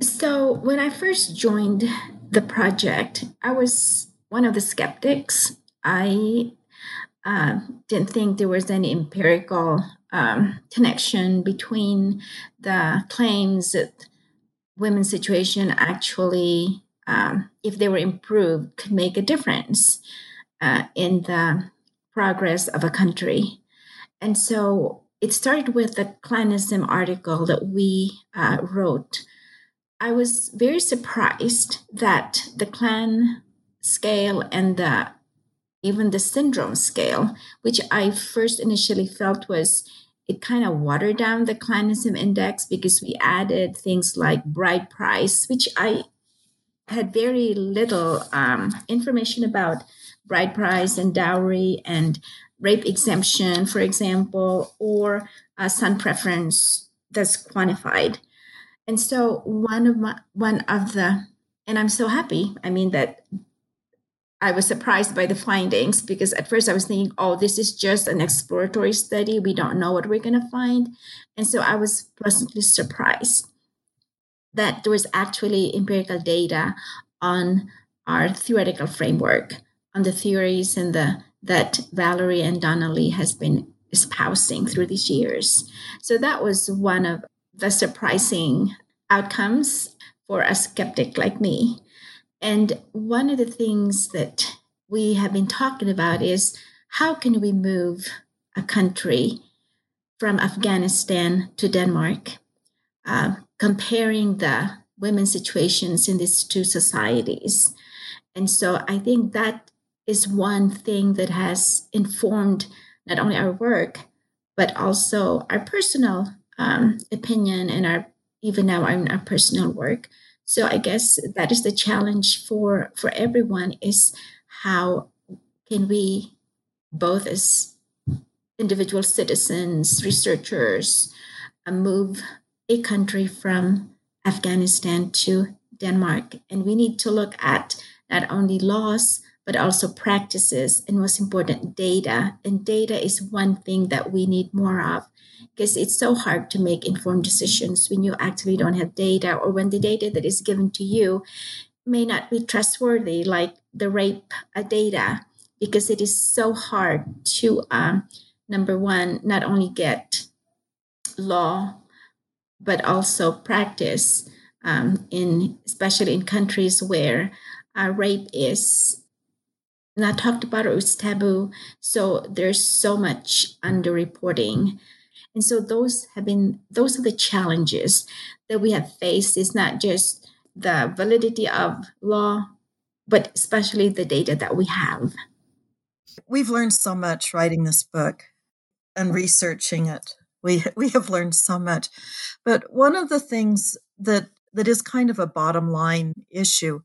Speaker 4: So, when I first joined the project, I was one of the skeptics. I uh, didn't think there was any empirical um, connection between the claims that women's situation actually, um, if they were improved, could make a difference uh, in the progress of a country. And so it started with the Clanism article that we uh, wrote. I was very surprised that the clan scale and the even the syndrome scale, which I first initially felt was it kind of watered down the clanism index because we added things like bride price, which I had very little um, information about bride price and dowry and rape exemption, for example, or a son preference that's quantified. And so one of my one of the and I'm so happy. I mean that I was surprised by the findings because at first I was thinking, oh, this is just an exploratory study. We don't know what we're going to find. And so I was pleasantly surprised that there was actually empirical data on our theoretical framework, on the theories and the that Valerie and Donna Lee has been espousing through these years. So that was one of the surprising outcomes for a skeptic like me. And one of the things that we have been talking about is how can we move a country from Afghanistan to Denmark, uh, comparing the women's situations in these two societies. And so I think that is one thing that has informed not only our work, but also our personal um, opinion and our even now our, our personal work so I guess that is the challenge for for everyone is how can we both as individual citizens, researchers, uh, move a country from Afghanistan to Denmark. And we need to look at not only laws, but also practices and most important, data. And data is one thing that we need more of because it's so hard to make informed decisions when you actually don't have data or when the data that is given to you may not be trustworthy, like the rape data, because it is so hard to, um, number one, not only get law, but also practice um, in, especially in countries where uh, rape is not talked about or it's taboo. So there's so much underreporting. And so those have been those are the challenges that we have faced. It's not just the validity of law, but especially the data that we have.
Speaker 3: We've learned so much writing this book and researching it. We we have learned so much. But one of the things that that is kind of a bottom line issue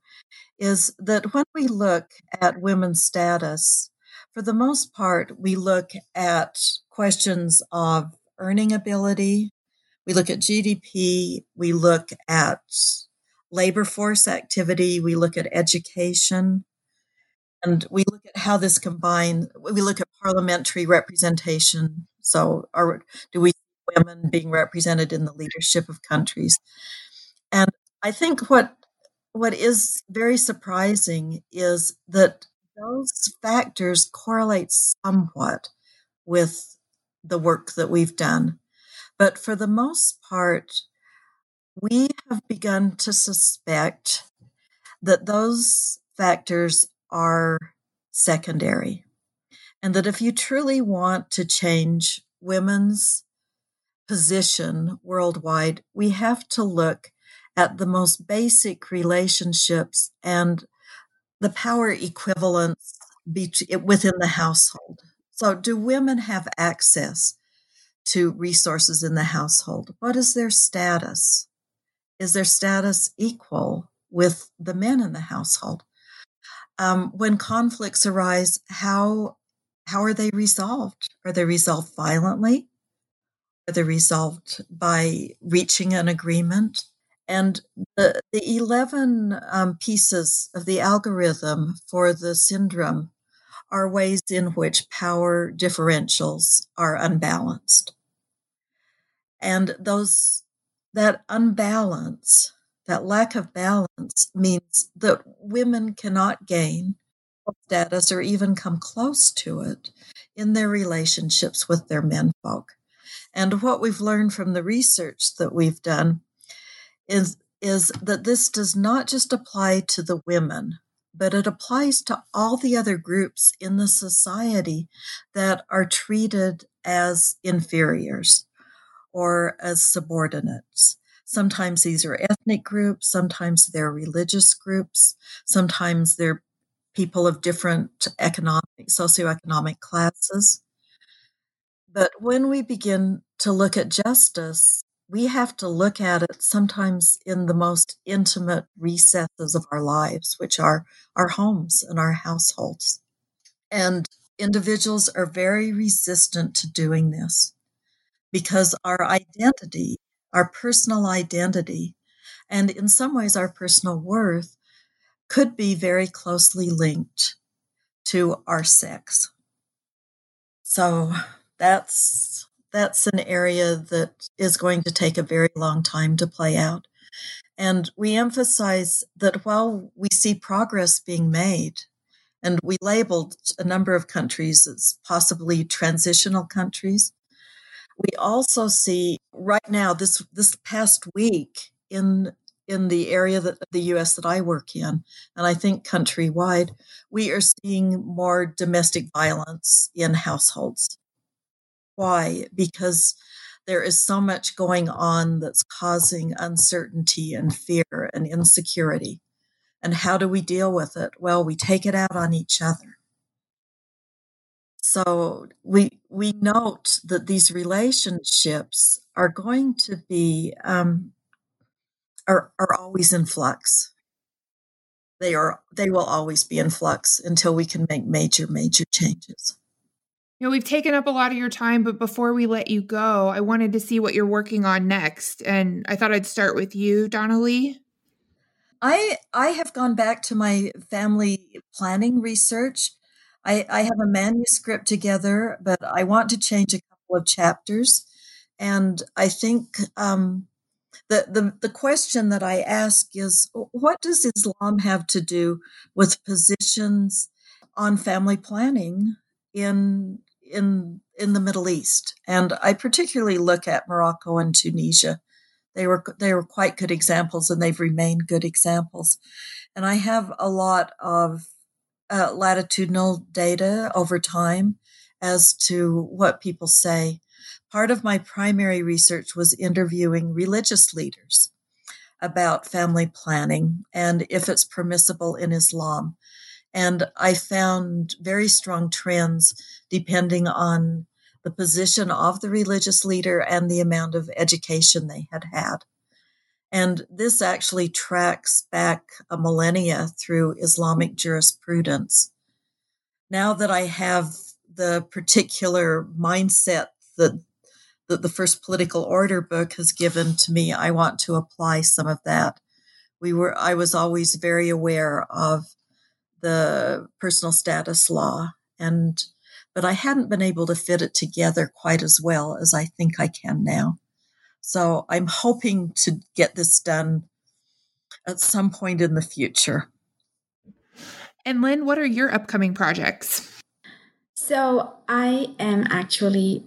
Speaker 3: is that when we look at women's status, for the most part, we look at questions of earning ability. We look at GDP. We look at labor force activity. We look at education. And we look at how this combines. We look at parliamentary representation. So, are, do we see women being represented in the leadership of countries? And I think what what is very surprising is that those factors correlate somewhat with the work that we've done. But for the most part, we have begun to suspect that those factors are secondary. And that if you truly want to change women's position worldwide, we have to look at the most basic relationships and the power equivalence within the household. So, do women have access to resources in the household? What is their status? Is their status equal with the men in the household? Um, when conflicts arise, how how are they resolved? Are they resolved violently? Are they resolved by reaching an agreement? And the, the 11 um, pieces of the algorithm for the syndrome are ways in which power differentials are unbalanced. And those, that unbalance, that lack of balance means that women cannot gain status or even come close to it in their relationships with their menfolk. And what we've learned from the research that we've done is, is that this does not just apply to the women, but it applies to all the other groups in the society that are treated as inferiors or as subordinates. Sometimes these are ethnic groups, sometimes they're religious groups, sometimes they're people of different economic, socioeconomic classes. But when we begin to look at justice, we have to look at it sometimes in the most intimate recesses of our lives, which are our homes and our households. And individuals are very resistant to doing this because our identity, our personal identity, and in some ways our personal worth could be very closely linked to our sex. So that's that's an area that is going to take a very long time to play out. And we emphasize that while we see progress being made, and we labeled a number of countries as possibly transitional countries, we also see right now this this past week in in the area that the US that I work in, and I think countrywide, we are seeing more domestic violence in households. Why? Because there is so much going on that's causing uncertainty and fear and insecurity. And how do we deal with it? Well, we take it out on each other. So we we note that these relationships are going to be um, are are always in flux. They are they will always be in flux until we can make major major changes.
Speaker 1: You know, we've taken up a lot of your time, but before we let you go, I wanted to see what you're working on next. And I thought I'd start with you, Donna Lee.
Speaker 3: I I have gone back to my family planning research. I, I have a manuscript together, but I want to change a couple of chapters. And I think um, the, the, the question that I ask is what does Islam have to do with positions on family planning in in in the Middle East, and I particularly look at Morocco and Tunisia. They were they were quite good examples, and they've remained good examples. And I have a lot of uh, latitudinal data over time as to what people say. Part of my primary research was interviewing religious leaders about family planning and if it's permissible in Islam. And I found very strong trends depending on the position of the religious leader and the amount of education they had had. And this actually tracks back a millennia through Islamic jurisprudence. Now that I have the particular mindset that, that the first political order book has given to me, I want to apply some of that. We were, I was always very aware of the personal status law and but I hadn't been able to fit it together quite as well as I think I can now. So I'm hoping to get this done at some point in the future.
Speaker 1: And Lynne, what are your upcoming projects?
Speaker 4: So I am actually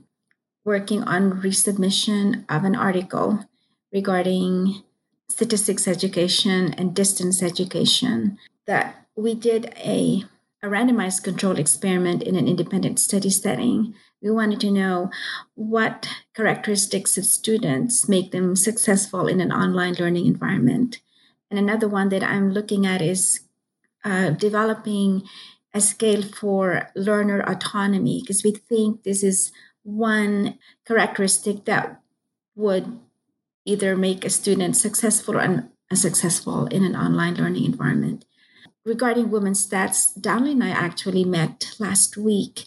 Speaker 4: working on resubmission of an article regarding statistics education and distance education that we did a, a randomized controlled experiment in an independent study setting. We wanted to know what characteristics of students make them successful in an online learning environment. And another one that I'm looking at is uh, developing a scale for learner autonomy because we think this is one characteristic that would either make a student successful or unsuccessful in an online learning environment. Regarding women's stats, Donna Lee and I actually met last week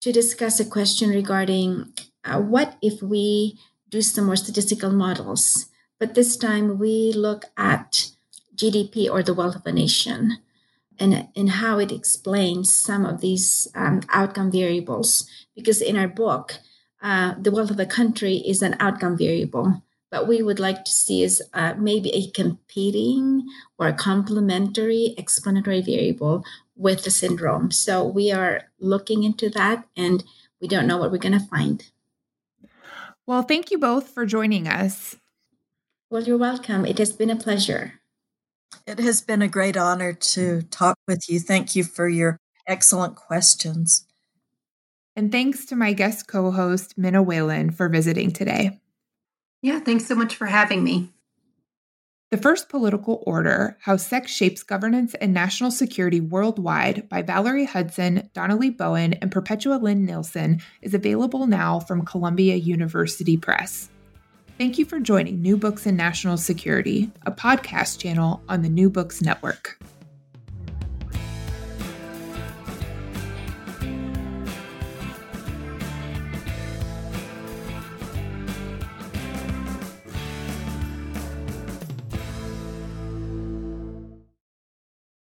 Speaker 4: to discuss a question regarding uh, what if we do some more statistical models, but this time we look at GDP or the wealth of a nation and, and how it explains some of these um, outcome variables. Because in our book, uh, the wealth of a country is an outcome variable, but we would like to see is uh, maybe a competing or a complementary explanatory variable with the syndrome. So we are looking into that and we don't know what we're going to find.
Speaker 1: Well, thank you both for joining us.
Speaker 4: Well, you're welcome. It has been a pleasure.
Speaker 3: It has been a great honor to talk with you. Thank you for your excellent questions.
Speaker 1: And thanks to my guest co host, Minna Whalen, for visiting today.
Speaker 5: Yeah, thanks so much for having me.
Speaker 1: The First Political Order How Sex Shapes Governance and National Security Worldwide by Valerie Hudson, Donna Lee Bowen, and Perpetua Lynne Nielsen is available now from Columbia University Press. Thank you for joining New Books in National Security, a podcast channel on the New Books Network.